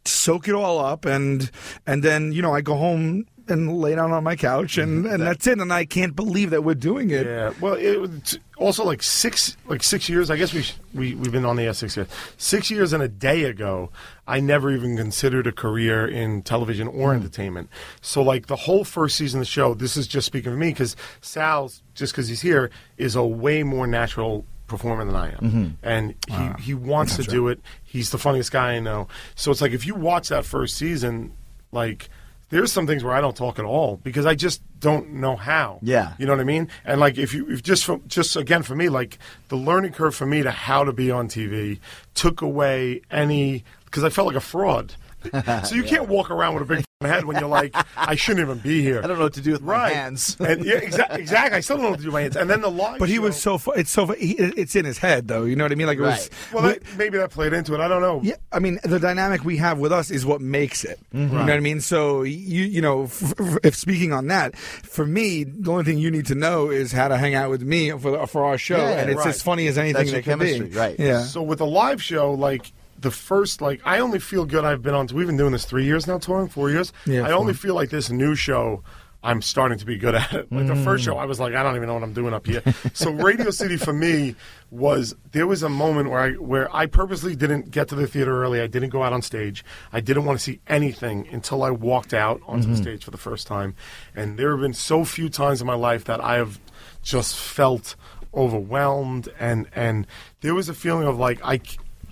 soak it all up and and then you know I go home and lay down on my couch and mm-hmm. and that's it and I can't believe that we're doing it. Yeah, well, it was also like six, like six years. I guess we sh- we we've been on the air six years. Six years and a day ago, I never even considered a career in television or mm. entertainment. So, like the whole first season of the show, this is just speaking for me because Sal's just because he's here is a way more natural performer than I am, mm-hmm. and he he wants to do it. He's the funniest guy I know. So it's like if you watch that first season, like. There's some things where I don't talk at all because I just don't know how. Yeah. You know what I mean? And like if you if just from just again for me like the learning curve for me to how to be on TV took away any because I felt like a fraud. *laughs* so you can't walk around with a big head when you're like I shouldn't even be here. *laughs* I don't know what to do with my hands. and yeah, exactly. Exactly. I still don't know what to do with my hands. And then the live. But he show- was so fu- it's so fu- he, it's in his head though. You know what I mean? Like it was. Well, that, maybe that played into it. I don't know. Yeah, I mean the dynamic we have with us is what makes it. Mm-hmm. You know what I mean? So you you know, f- f- if speaking on that, for me, the only thing you need to know is how to hang out with me for the, for our show, Yeah, and it's right. as funny as anything That's that can chemistry, be. right. Yeah. So with a live show, like the first, like I only feel good. I've been on. We've been doing this three years now, touring four years. Yeah, I only feel like this new show. I'm starting to be good at it. Like the first mm. show, I was like, I don't even know what I'm doing up here. so Radio City for me was there was a moment where I where I purposely didn't get to the theater early. I didn't go out on stage. I didn't want to see anything until I walked out onto the mm-hmm. stage for the first time. And there have been so few times in my life that I have just felt overwhelmed and and there was a feeling of like I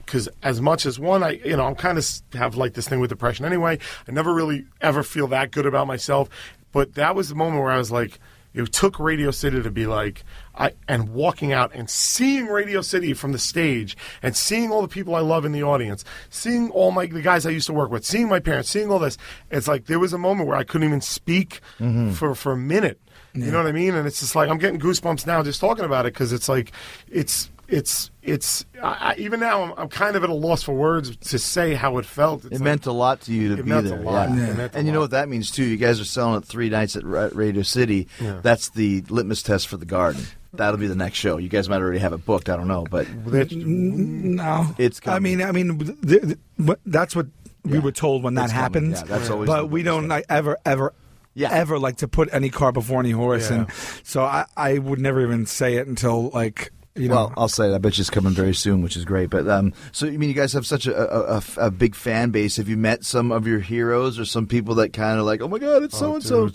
because as much as one, I you know I'm kind of have like this thing with depression anyway. I never really ever feel that good about myself, but that was the moment where I was like, it took Radio City to be like, I and walking out and seeing Radio City from the stage and seeing all the people I love in the audience, seeing all my the guys I used to work with, seeing my parents, seeing all this. It's like there was a moment where I couldn't even speak mm-hmm. for for a minute. You know what I mean? And it's just like I'm getting goosebumps now just talking about it because it's like it's it's it's I, I, even now I'm, I'm kind of at a loss for words to say how it felt. It's It like- meant a lot to you to It be meant a there. lot. Yeah. It meant a And you know what that means too. You guys are selling it three nights at Ra- Radio City. Yeah. That's the litmus test for the Garden. that'll be the next show. You guys might already have it booked. I don't know, but No, It's I mean, I mean, th- th- what- that's what we were told when that It's coming. happens. Yeah, that's always But we don't like, ever, ever. Yeah. ever like to put any car before any horse, Yeah. and so I, I would never even say it until like you know. Well, I'll say it. I bet you it's coming very soon, which is great. But um, so you mean you guys have such a, a, a- a big fan base? Have you met some of your heroes or some people that kind of like, oh my god, it's so and so?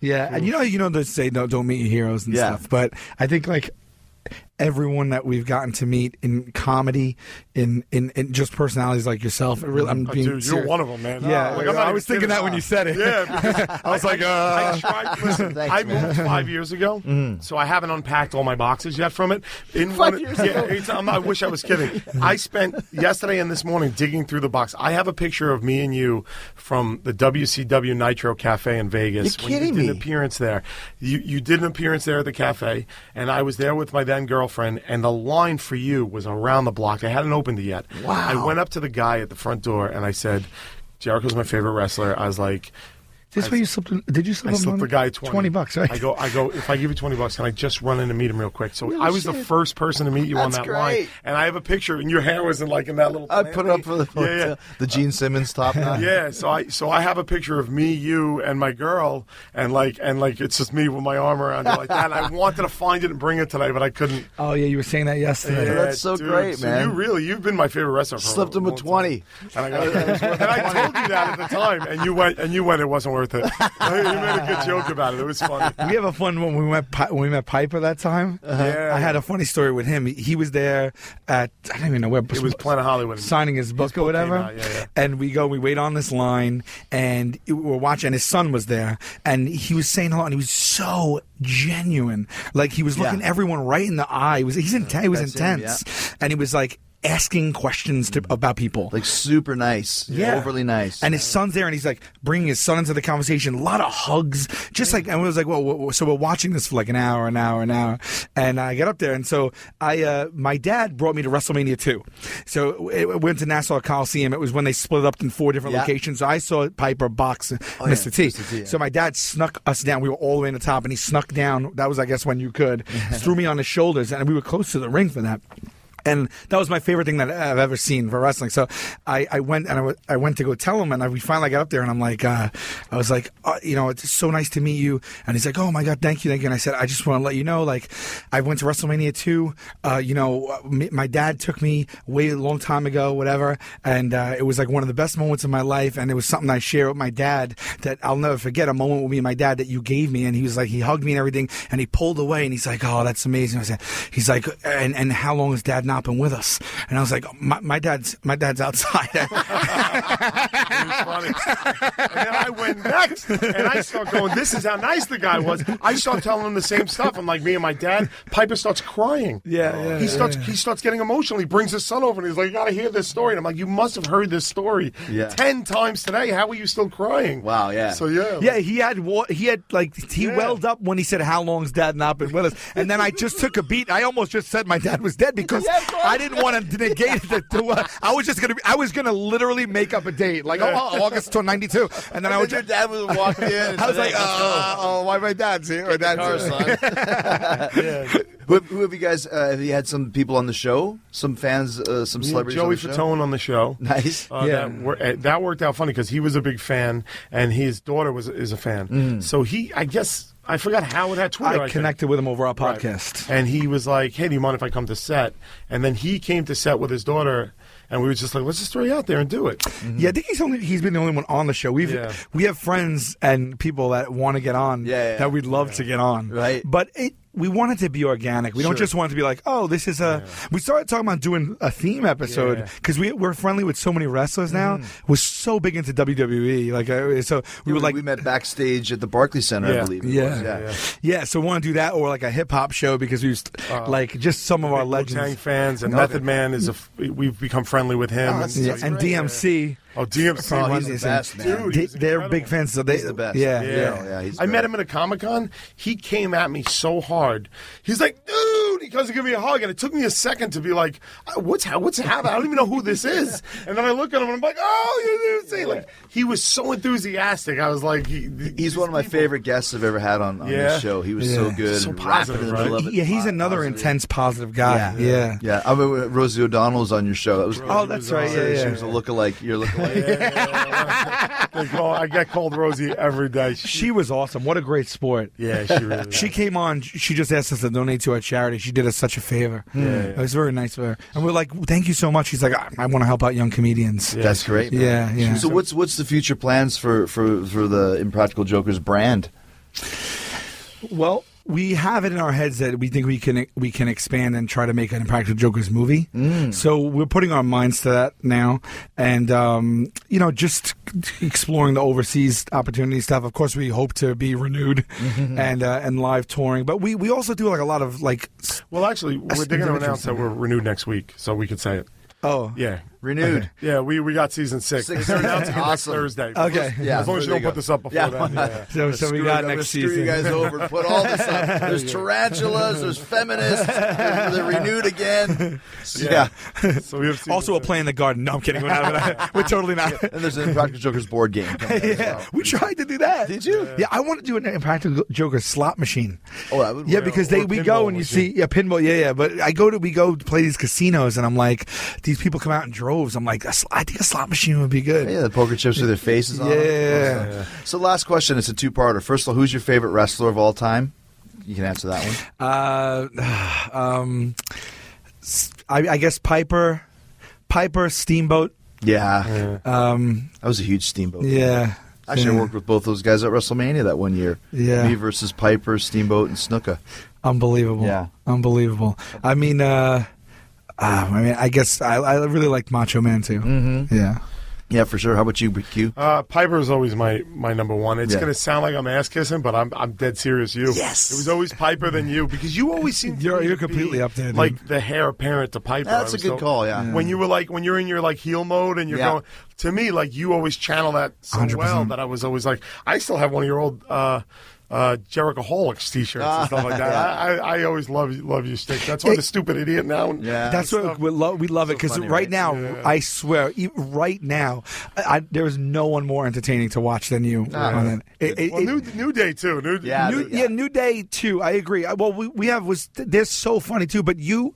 Yeah, and you know, you know, they say no, don't meet your heroes and Yeah. stuff. But I think like everyone that we've gotten to meet in comedy, in in, in just personalities like yourself. it Really, I'm Oh, being dude, you're one of them, man. Yeah, Like, I'm not I was thinking kidding. that when you said it. Yeah, *laughs* I was like, I, uh. I tried. Listen, Thanks, I moved five years ago, so I haven't unpacked all my boxes yet from it. In Five one, years yeah, ago. I'm- wish I was kidding. *laughs* I spent yesterday and this morning digging through the box. I have a picture of me and you from the WCW Nitro Cafe in Vegas. You're when you kidding did me. an appearance there. You you did an appearance there at the cafe, and I was there with my then girlfriend, and the line for you was around the block. I hadn't opened it yet. Wow. I went up to the guy at the front door and I said, Jericho's my favorite wrestler. I was like, This way you slipped. Did you slip? I him slipped money? the guy 20. Twenty bucks, right? I go, I go, if I give you 20 bucks, can I just run in and meet him real quick? So I was the first person to meet you on that line. And I have a picture, and your hair was in like in that little. I put it up for the Yeah, yeah. the Gene Simmons top knot. *laughs* Yeah, so I so I have a picture of me, you, and my girl, and like and like it's just me with my arm around you like that. And I *laughs* wanted to find it and bring it today, but I couldn't. Oh yeah, you were saying that yesterday. Yeah, that's so dude. great, So man. you really, you've been my favorite wrestler. For Slipped a him with 20. time. And I, got, *laughs* and I told you that at the time, and you went, and you went. It wasn't worth it. *laughs* you made a good joke about it. It was funny. *laughs* We have a fun one when we met Pi- when we met Piper that time. Uh-huh. Yeah. I had a funny story with him. He, he was there at I don't even know where. It was Planet Hollywood. signing his book or book whatever. came out, yeah, yeah. And we go, we wait on this line, and we're watching. And his son was there, and he was saying hello, and he was so genuine. Like he was looking Yeah. everyone right in the eye. He was he's intense. He was That's him, intense, and he was like asking questions to, about people. Like super nice. Yeah. Overly nice. And his son's there, and he's like bringing his son into the conversation. A lot of hugs, just like. And we was like, well, so we're watching this for like an hour, an hour, an hour. And I get up there, and so I, uh, my dad brought me to WrestleMania two. So it, we went to Nassau Coliseum. It was when they split up in four different Yeah. locations. So I saw Piper box yeah, Mr. T. Mr. T, yeah. So my dad snuck us down. We were all the way in the top, and he snuck down. That was, I guess, when you could *laughs* threw me on his shoulders, and we were close to the ring for that. And that was my favorite thing that I've ever seen for wrestling. So I, I went and I, w- I went to go tell him, and I, we finally got up there, and I'm like, uh, I was like, uh, you know, it's so nice to meet you. And he's like, oh my god, thank you, thank you. And I said, I just want to let you know, like, I went to WrestleMania two. Uh, you know, me, my dad took me way a long time ago, whatever, and uh, it was like one of the best moments of my life, and it was something I share with my dad that I'll never forget. A moment with me and my dad that you gave me, and he was like, he hugged me and everything, and he pulled away, and he's like, oh, that's amazing. I said, he's like, and and how long has dad not been with us? And I was like, my, my dad's my dad's outside. *laughs* It was funny. and then I went next, and I start going, "This is how nice the guy was." I start telling him the same stuff. I'm like, me and my dad. Piper starts crying. Yeah, yeah, He starts he starts getting emotional. He brings his son over, and he's like, "You got to hear this story." And I'm like, "You must have heard this story Yeah. ten times today. How are you still crying?" Wow, yeah. So yeah, Yeah, he had wa- he had like he Yeah. welled up when he said how long's dad not been with us, and then I just took a beat. I almost just said my dad was dead because *laughs* I didn't want to negate the. the uh, I was just gonna I was gonna literally make up a date like oh, oh, August to ninety two, and then I was your dad would have walked in. and *laughs* I was like "Hey, uh, oh why my dad's here my dad's Car, here. son. *laughs* who, who have you guys? Uh, have you had some people on the show? Some fans? Uh, some Yeah, celebrities? Joey on the show? Fatone on the show. Nice. Uh, Yeah. that, wor- uh, that worked out funny because he was a big fan, and his daughter was is a fan. So he, I guess, I forgot how that had Twitter. I think. connected with him over our Right. podcast. And he was like, "Hey, do you mind if I come to set?" And then he came to set with his daughter, and we were just like, "Let's just throw you out there and do it." Mm-hmm. Yeah, I think he's only he's been the only one on the show. We've Yeah. we have friends and people that want to get on Yeah, yeah. that we'd love to get on. Right. But it we want it to be organic. We don't just want it to be like, oh, this is a. We started talking about doing a theme episode Yeah. because we we're friendly with so many wrestlers now. Mm. We're so big into WWE. Like uh, so, we We, would like we met backstage at the Barclays Center, I Yeah. believe. it Yeah. yeah. Yeah. yeah. So we want to do that or like a hip hop show because we used like just some of our Wu-Tang legends. fans and Okay. Method Man is a. We've become friendly with him. Oh, and so Yeah, That's and great, yeah. DMC. Oh, DMC. Oh, was he's the Mondays and- best, man. Dude, They, he's they're big fans. So they, He's the best. Yeah, Yeah. yeah. yeah, he's I met him at a Comic Con. He came at me so hard. He's like, dude, he comes to give me a hug, and it took me a second to be like, uh, what's ha- what's happening? I don't even know who this is. *laughs* And then I look at him and I'm like, oh, you're see. Like he was so enthusiastic. I was like, he, He's one of my favorite guests I've ever had on, on Yeah. this show. He was so good. So positive, rapping in the right? middle it. Yeah, he's another Positive. intense, positive guy. Yeah. Yeah. Yeah, I mean, Rosie O'Donnell was on your show. That was Oh, that's right. Yeah, She yeah. was a lookalike. You're a lookalike. They call, I get called Rosie every day. She was awesome. What a great sport. yeah, she really. *laughs* She came on. She just asked us to donate to our charity. She did us such a favor. Yeah, It was very nice of her. And we're like, "Thank you so much." She's like, ah, "I, I want to help out young comedians." That's great. man. Yeah, yeah. So what's what's the future plans for for for the Impractical Jokers brand? Well, we have it in our heads that we think we can we can expand and try to make an Impractical Jokers movie. So we're putting our minds to that now, and um, you know, just exploring the overseas opportunity stuff. Of course, we hope to be renewed *laughs* and uh, and live touring, but we we also do like a lot of like. well, actually, we're, they're going to announce that we're renewed next week, so we could say it. Oh, Yeah. Renewed. Yeah, we, we got season six. Six. They're announcing it next Thursday. Okay. Yeah, As long as you don't you put this up before Yeah. then. *laughs* Yeah. So, so we got it, I'm next screw season. you guys over put all this up. *laughs* There's tarantulas. There's feminists. They're, they're renewed again. *laughs* Yeah. So we have Also, a play in the garden. No, I'm kidding. We're, not, we're totally not. And there's an Impractical Jokers board game. coming out as yeah, well. we tried to do that. Did you? Yeah, I want to do an Impractical Joker slot machine. Oh, that would Yeah, because they we go and you see yeah pinball yeah yeah but I go to we go to play these casinos and I'm like these people come out in droves I'm like I think a slot machine would be good Yeah, the poker chips with their *laughs* faces on. them. Yeah. So, last question. It's a two-parter. First of all, who's your favorite wrestler of all time? You can answer that one. uh *sighs* um s- I, I guess Piper Piper Steamboat Yeah, um that was a huge Steamboat. yeah Actually, I yeah. worked with both those guys at WrestleMania that one year. Yeah. Me versus Piper, Steamboat, and Snuka. unbelievable Yeah. unbelievable I mean uh uh, I mean, I guess I, I really like Macho Man too. Mm-hmm. Yeah, Yeah, for sure. How about you, Q? Uh, Piper is always my, my number one. It's Yeah. going to sound like I'm ass kissing, but I'm I'm dead serious. You. Yes. It was always Piper than you because you always seem. You're- me you're to be completely up there, dude. Like the heir apparent to Piper. That's a was good call, yeah. When you were like when you're in your like heel mode and you're Yeah. going to me like you always channel that so 100%. well that I was always like I still have one of your old. Uh, uh, Jericholics t-shirts and ah, stuff like that. I, I, I always love love your stick. That's why It- the stupid idiot now. Yeah. That's what we love. We love it because right, right? now, Yeah. I swear, e- right now, I, I, there is no one more entertaining to watch than you. Ah. on it. It- it- Well, it- new New Day too. New, Yeah, New, yeah. yeah. New Day too. I agree. Well, we, we have was they're so funny too, but you.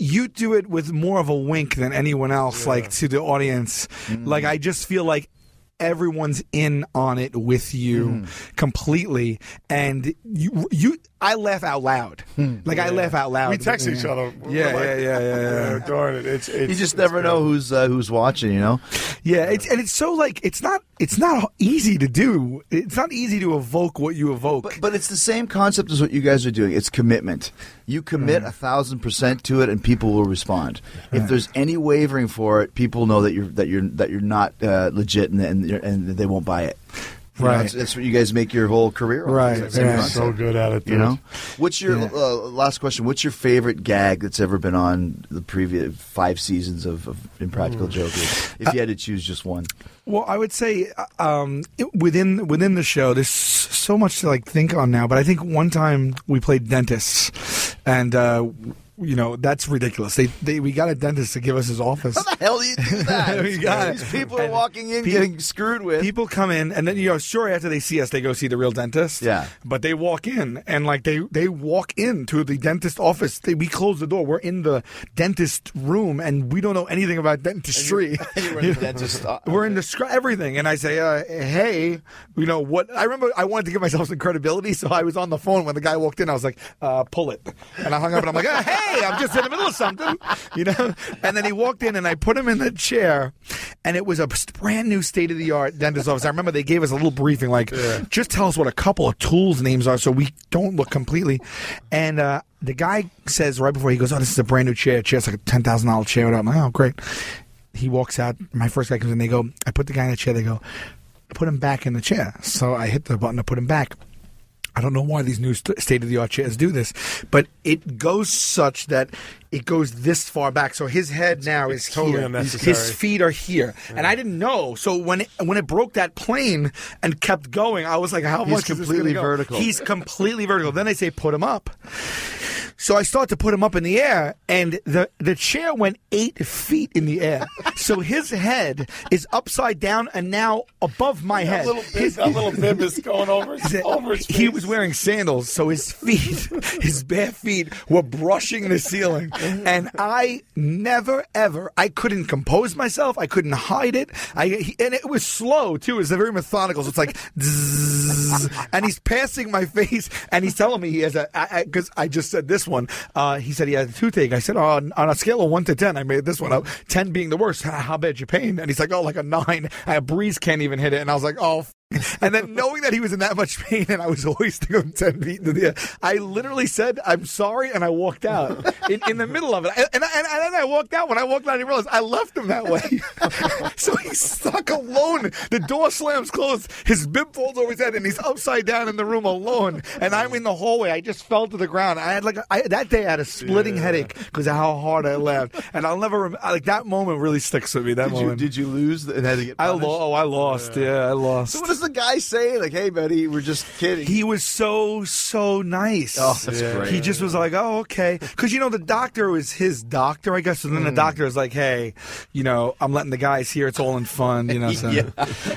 You do it with more of a wink than anyone else, like to the audience. Mm. Like I just feel like everyone's in on it with you hmm. completely, and you you I laugh out loud. Like I laugh out loud. We text each Yeah. other. Yeah, like, yeah, yeah, yeah, *laughs* yeah. Darn it! It's, it's You just it's never know who's uh, who's watching. You know. Yeah, it's and it's so like it's not it's not easy to do. It's not easy to evoke what you evoke. But, but it's the same concept as what you guys are doing. It's commitment. You commit a thousand percent to it, and people will respond. If there's any wavering for it, people know that you're that you're that you're not uh, legit, and and, you're, and they won't buy it. You know, Right. that's, that's what you guys make your whole career. on. Right, It's yeah. so good at it. You know, what's your Yeah. uh, last question? What's your favorite gag that's ever been on the previous five seasons of, of Impractical Jokers? If you had to choose just one, Well, I would say uh, um, it- within within the show, there's so much to like think on now. But I think one time we played dentists, and uh, you know that's ridiculous. They, they we got a dentist to give us his office. how the hell do you do *laughs* that? We got. These people are walking in pe- getting screwed with. People come in, and then you know, sure after they see us, they go see the real dentist. Yeah. but they walk in, and like they they walk into the dentist office. They, we close the door. We're in the dentist room, and we don't know anything about dentistry. You were in the dentist. uh, *laughs* We're in the scr- everything, and I say, uh, "Hey, you know what?" I remember I wanted to give myself some credibility, so I was on the phone when the guy walked in. I was like, uh, "Pull it," and I hung up, and I'm like, uh, "Hey, I'm just in the middle of something," you know. And then he walked in, and I put him in the chair, and it was a brand new state of the art dentist office. I remember they gave us a little briefing, like, just tell us what a couple of tools names are, so we don't look completely. And uh, the guy says right before he goes, "Oh, this is a brand new chair. Chair's like a ten thousand dollar chair." I'm like, "Oh, great." he walks out. My first guy comes in. They go, I put the guy in the chair. They go, put him back in the chair. So I hit the button to put him back. I don't know why these new state of the art chairs do this, but it goes such that it goes this far back. So his head now is totally here. unnecessary. His feet are here, and I didn't know. So when it, when it broke that plane and kept going, I was like, "How He's much is this completely go? vertical. He's completely vertical. Then they say put him up. So I start to put him up in the air, and the the chair went eight feet in the air. *laughs* so his head is upside down and now above my head. That little bib, His- that little bib is going over *laughs* his, over his he was wearing sandals, so his feet, *laughs* his bare feet, were brushing the ceiling. And I never, ever, I couldn't compose myself. I couldn't hide it. I he- and it was slow too. It was very methodical. So it's like, zzz, and he's passing my face, and he's telling me he has a because I, just said this one. Uh, he said he had a toothache. I said, oh, on, on a scale of one to ten, I made this one up. Ten being the worst. How, bad you pain? And he's like, oh, like a nine. A breeze can't even hit it. And I was like, oh. *laughs* And then knowing that he was in that much pain and I was hoisting him 10 feet into the air, I literally said, I'm sorry, and I walked out *laughs* in, in the middle of it. And, and, and, and then I walked out. When I walked out, I realized I left him that way. *laughs* so he's stuck alone. The door slams closed. His bib folds over his head, and he's upside down in the room alone. And I'm in the hallway. I just fell to the ground. I had like, a, I, that day I had a splitting headache because of how hard I laughed. And I'll never, rem- like, that moment really sticks with me. That Did you, moment. did you lose and had to get I, lo- oh, I lost. Yeah, I lost. So what does the guy say? Like, hey, buddy, we're just kidding. He was so so nice. Oh, that's great. He just was like, "Oh, okay," because you know the doctor was his doctor, I guess. And then the doctor was like, "Hey, you know, I'm letting the guys here. It's all in fun, you know." *laughs* So. yeah.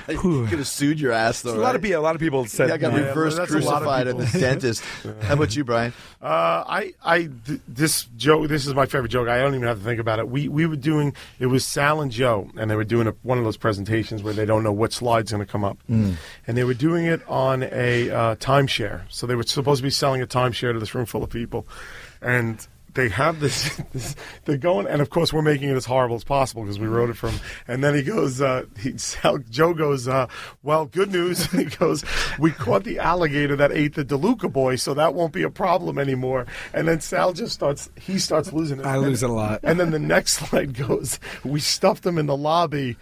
Whew. *laughs* you could have sued your ass, though. A lot of right? people, a lot of people said, Yeah, I got no. reverse but that's a lot of crucified at the dentist. *laughs* How about you, Brian? Uh, I, I, th- this joke. This is my favorite joke. I don't even have to think about it. We, we were doing. It was Sal and Joe, and they were doing a, one of those presentations where they don't know what slide's going to come up, and they were doing it on a uh, timeshare. So they were supposed to be selling a timeshare to this room full of people, and. They have this, *laughs* this. They're going, and of course, we're making it as horrible as possible because we wrote it from. And then he goes, uh, he, Sal, Joe goes, uh, "Well, good news." *laughs* he goes, "We caught the alligator that ate the DeLuca boy, so that won't be a problem anymore." And then Sal just starts. He starts losing it. I lose it a lot. And then the next *laughs* slide goes, "We stuffed him in the lobby."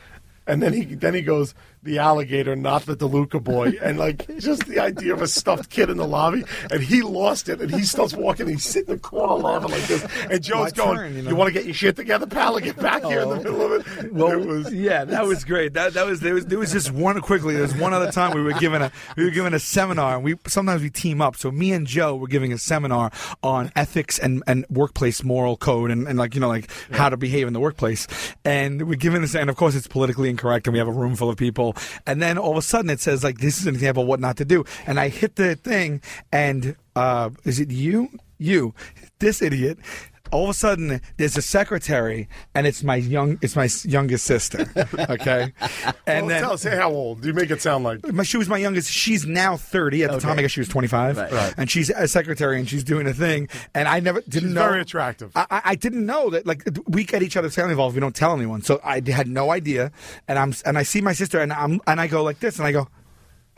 And then he then he goes, the alligator, not the DeLuca boy, and like just the idea of a stuffed kid in the lobby, and he lost it, and he starts walking, and he's sitting in the corner laughing like this, and Joe's going, turn, "You, you want to get your shit together, pal, and get back here in the oh. middle of it." Well, it was, yeah, that was great. That that was there was there was just one quickly. There was one other time we were given a we were given a seminar, and we sometimes we team up. So me and Joe were giving a seminar on ethics and, and workplace moral code and, and like you know like how to behave in the workplace. And we're given this, and of course it's politically incorrect, and we have a room full of people. And then all of a sudden it says like this is an example of what not to do. And I hit the thing, and uh, is it you? You, this idiot all of a sudden there's a secretary and it's my young it's my youngest sister *laughs* okay and well, then tell us, say how old? Do you make it sound like my, she was my youngest. She's now thirty. At the time, I guess she was twenty-five. Right. And she's a secretary, and she's doing a thing. And I never didn't She's know. very attractive. I, I- I didn't know that. Like we get each other's family involved. We don't tell anyone. So I had no idea. And I'm and I see my sister, and I'm and I go like this, and I go.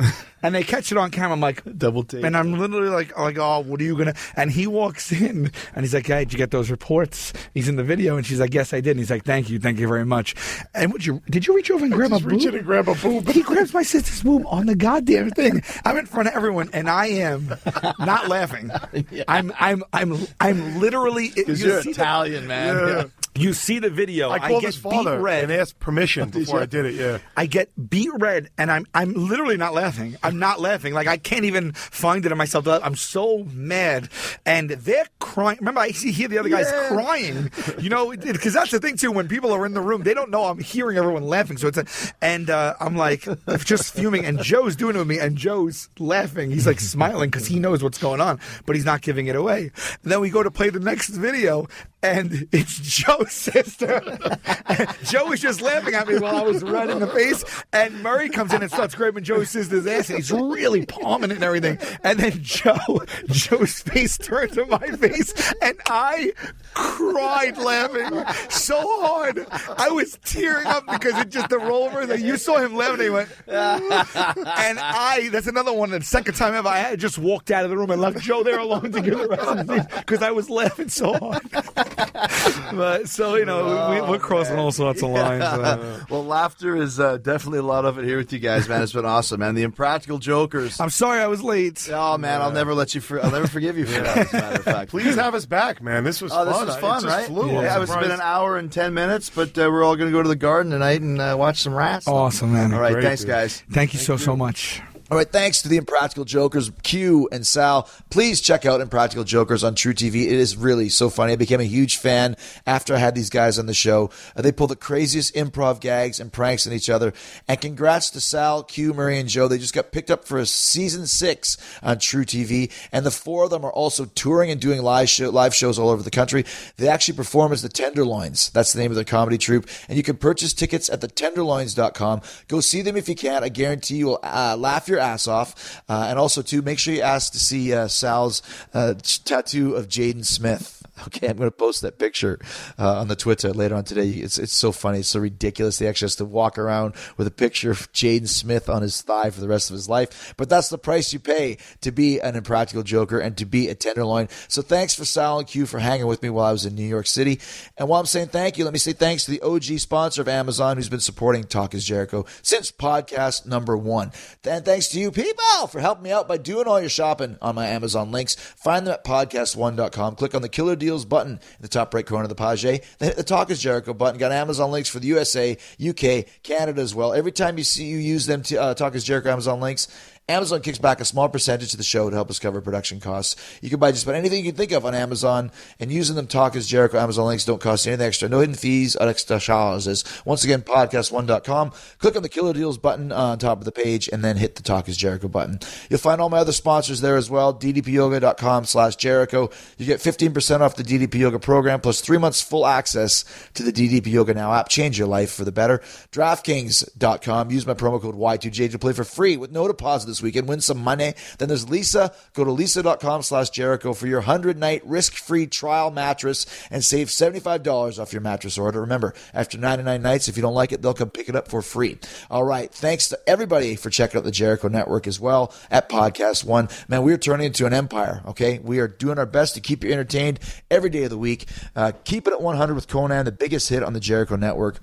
*laughs* And they catch it on camera. I'm like Double take. and I'm literally like, like, oh, what are you gonna? And he walks in, and he's like, hey, did you get those reports? He's in the video, and she's like, yes, I did. And he's like, thank you, thank you very much. And would you? Did you reach over and grab just a reach boob? in and grab a boob. He grabs my sister's boob on the goddamn thing. I'm in front of everyone, and I am not laughing. *laughs* I'm, I'm, I'm, I'm literally. Because you you're see the- Italian, man. Yeah. You see the video. I called get his father beat red. and asked permission *laughs* before I did it. Yeah. I get beat red, and I'm I'm literally not laughing. I'm not laughing. Like I can't even find it in myself. I'm so mad, and they're crying. Remember, I see here the other guys crying. You know, because that's the thing too. When people are in the room, they don't know I'm hearing everyone laughing. So it's a, and uh, I'm like just fuming, and Joe's doing it with me, and Joe's laughing. He's like smiling because he knows what's going on, but he's not giving it away. And then we go to play the next video, and it's Joe's sister. *laughs* Joe was just laughing at me while I was red in the face, and Murray comes in and starts grabbing Joe's sister's ass, and he's really palming it and everything. And then Joe, Joe's face turned to my face, and I cried laughing so hard. I was tearing up because it just the roller. That you saw him laughing, he went, and I. That's another one. The second time ever, I just walked out of the room and left Joe there alone to give the rest of the because I was laughing so hard. *laughs* but so you know, we, we're crossing all sorts of lines. Uh, *laughs* well, laughter is uh, definitely a lot of it here with you guys, man. It's been awesome, man. The Impractical Jokers. I'm sorry I was late. Oh man, I'll never let you. For, I'll never forgive you for that. As a matter of fact, *laughs* Please have us back, man. This was Oh, this fun. was I- it fun, just right? Flew. I'm Yeah, it's been an hour and ten minutes, but uh, we're all going to go to the garden tonight and uh, watch some rats. Awesome, man. All right, Great, thanks, dude. guys. Thank you so so much. All right, thanks to the Impractical Jokers, Q and Sal. Please check out Impractical Jokers on truTV. It is really so funny. I became a huge fan after I had these guys on the show. Uh, they pull the craziest improv gags and pranks on each other. And congrats to Sal, Q, Murray, and Joe. They just got picked up for a season six on truTV. And the four of them are also touring and doing live, show, live shows all over the country. They actually perform as the Tenderloins. That's the name of their comedy troupe. And you can purchase tickets at thetenderloins.com. Go see them if you can. I guarantee you will uh, laugh your ass off. Uh, and also, too, make sure you ask to see uh, Sal's uh, tattoo of Jaden Smith. Okay, I'm going to post that picture uh, on the Twitter later on today. It's it's so funny. It's so ridiculous. They actually has to walk around with a picture of Jaden Smith on his thigh for the rest of his life. But that's the price you pay to be an impractical joker and to be a tenderloin. So thanks for Sal and Q for hanging with me while I was in New York City. And while I'm saying thank you, let me say thanks to the OG sponsor of Amazon who's been supporting Talk is Jericho since podcast number one. And thanks to you people for helping me out by doing all your shopping on my Amazon links. Find them at podcast1.com. Click on the Killer Deals button in the top right corner of the page. Then hit the Talk is Jericho button. Got Amazon links for the USA, UK, Canada as well. Every time you see you use them to uh, Talk is Jericho Amazon links, Amazon kicks back a small percentage of the show to help us cover production costs. You can buy just about anything you can think of on Amazon, and using them talk as Jericho Amazon links don't cost you anything extra. No hidden fees or extra charges. Once again, podcast1.com. Click on the Killer Deals button on top of the page, and then hit the Talk is Jericho button. You'll find all my other sponsors there as well. DDPyoga.com slash Jericho. You get 15% off the DDP Yoga program, plus three months full access to the DDP Yoga Now app. Change your life for the better. DraftKings.com. Use my promo code Y2J to play for free with no deposit this weekend. Win some money. Then there's Leesa. Go to leesa.com slash Jericho for your 100 night risk free trial mattress and save $75 off your mattress order. Remember, after 99 nights, if you don't like it, they'll come pick it up for free. All right. Thanks to everybody for checking out the Jericho Network as well at Podcast One. Man, we are turning into an empire. Okay. We are doing our best to keep you entertained every day of the week. Uh, keep it at 100 with Konnan, the biggest hit on the Jericho Network.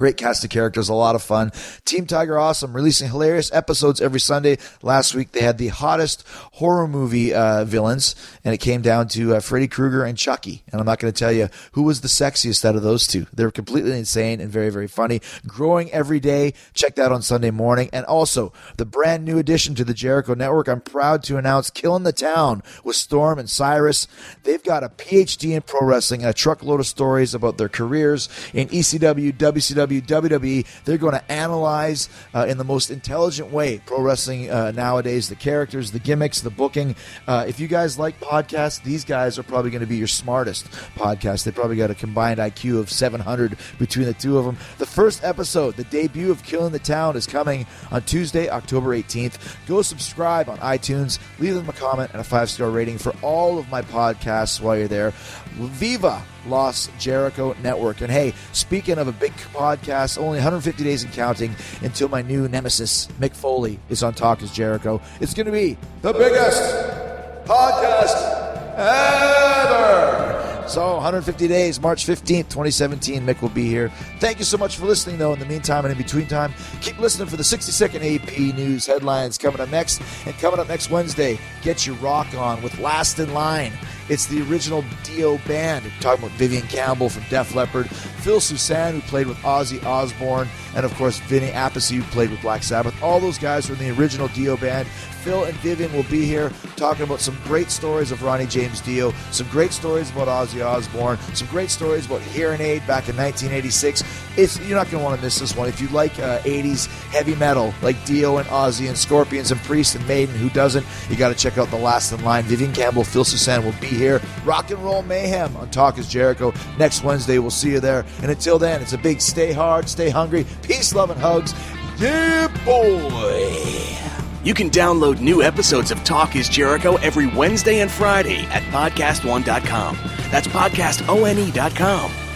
Great cast of characters, a lot of fun. Team Tiger Awesome releasing hilarious episodes every Sunday. Last week they had the hottest horror movie uh, villains, and it came down to uh, Freddy Krueger and Chucky. And I'm not going to tell you who was the sexiest out of those two. They're completely insane and very, very funny. Growing every day. Check that on Sunday morning. And also the brand new addition to the Jericho Network. I'm proud to announce Killing the Town with Storm and Cyrus. They've got a PhD in pro wrestling and a truckload of stories about their careers in ECW, WCW, WWE. They're going to analyze uh, in the most intelligent way pro wrestling uh, nowadays, the characters, the gimmicks, the booking. Uh, if you guys like podcasts, these guys are probably going to be your smartest podcast. They probably got a combined IQ of 700 between the two of them. The first episode, the debut of Killing the Town, is coming on Tuesday, October 18th. Go subscribe on iTunes, leave them a comment and a five star rating for all of my podcasts while you're there. Viva Los Jericho Network. And hey, speaking of a big podcast, only 150 days and counting until my new nemesis, Mick Foley, is on Talk is Jericho. It's going to be the biggest podcast ever. So 150 days, March 15th, 2017. Mick will be here. Thank you so much for listening, though. In the meantime and in between time, keep listening for the 60 second AP news headlines coming up next. And coming up next Wednesday, get your rock on with Last in Line. It's the original Dio band. We're talking about Vivian Campbell from Def Leppard, Phil Soussan, who played with Ozzy Osbourne, and of course Vinny Appice, who played with Black Sabbath. All those guys were in the original Dio band. Phil and Vivian will be here talking about some great stories of Ronnie James Dio, some great stories about Ozzy Osbourne, some great stories about Hear 'n Aid back in 1986. It's you're not going to want to miss this one if you like uh, 80s heavy metal like Dio and Ozzy and Scorpions and Priest and Maiden. Who doesn't? You got to check out the Last in Line. Vivian Campbell, Phil Soussan will be here. Rock and roll mayhem on Talk is Jericho next Wednesday. We'll see you there. And until then, it's a big stay hard, stay hungry, peace, love, and hugs. Yeah, boy. You can download new episodes of Talk is Jericho every Wednesday and Friday at podcastone.com. That's podcastone.com.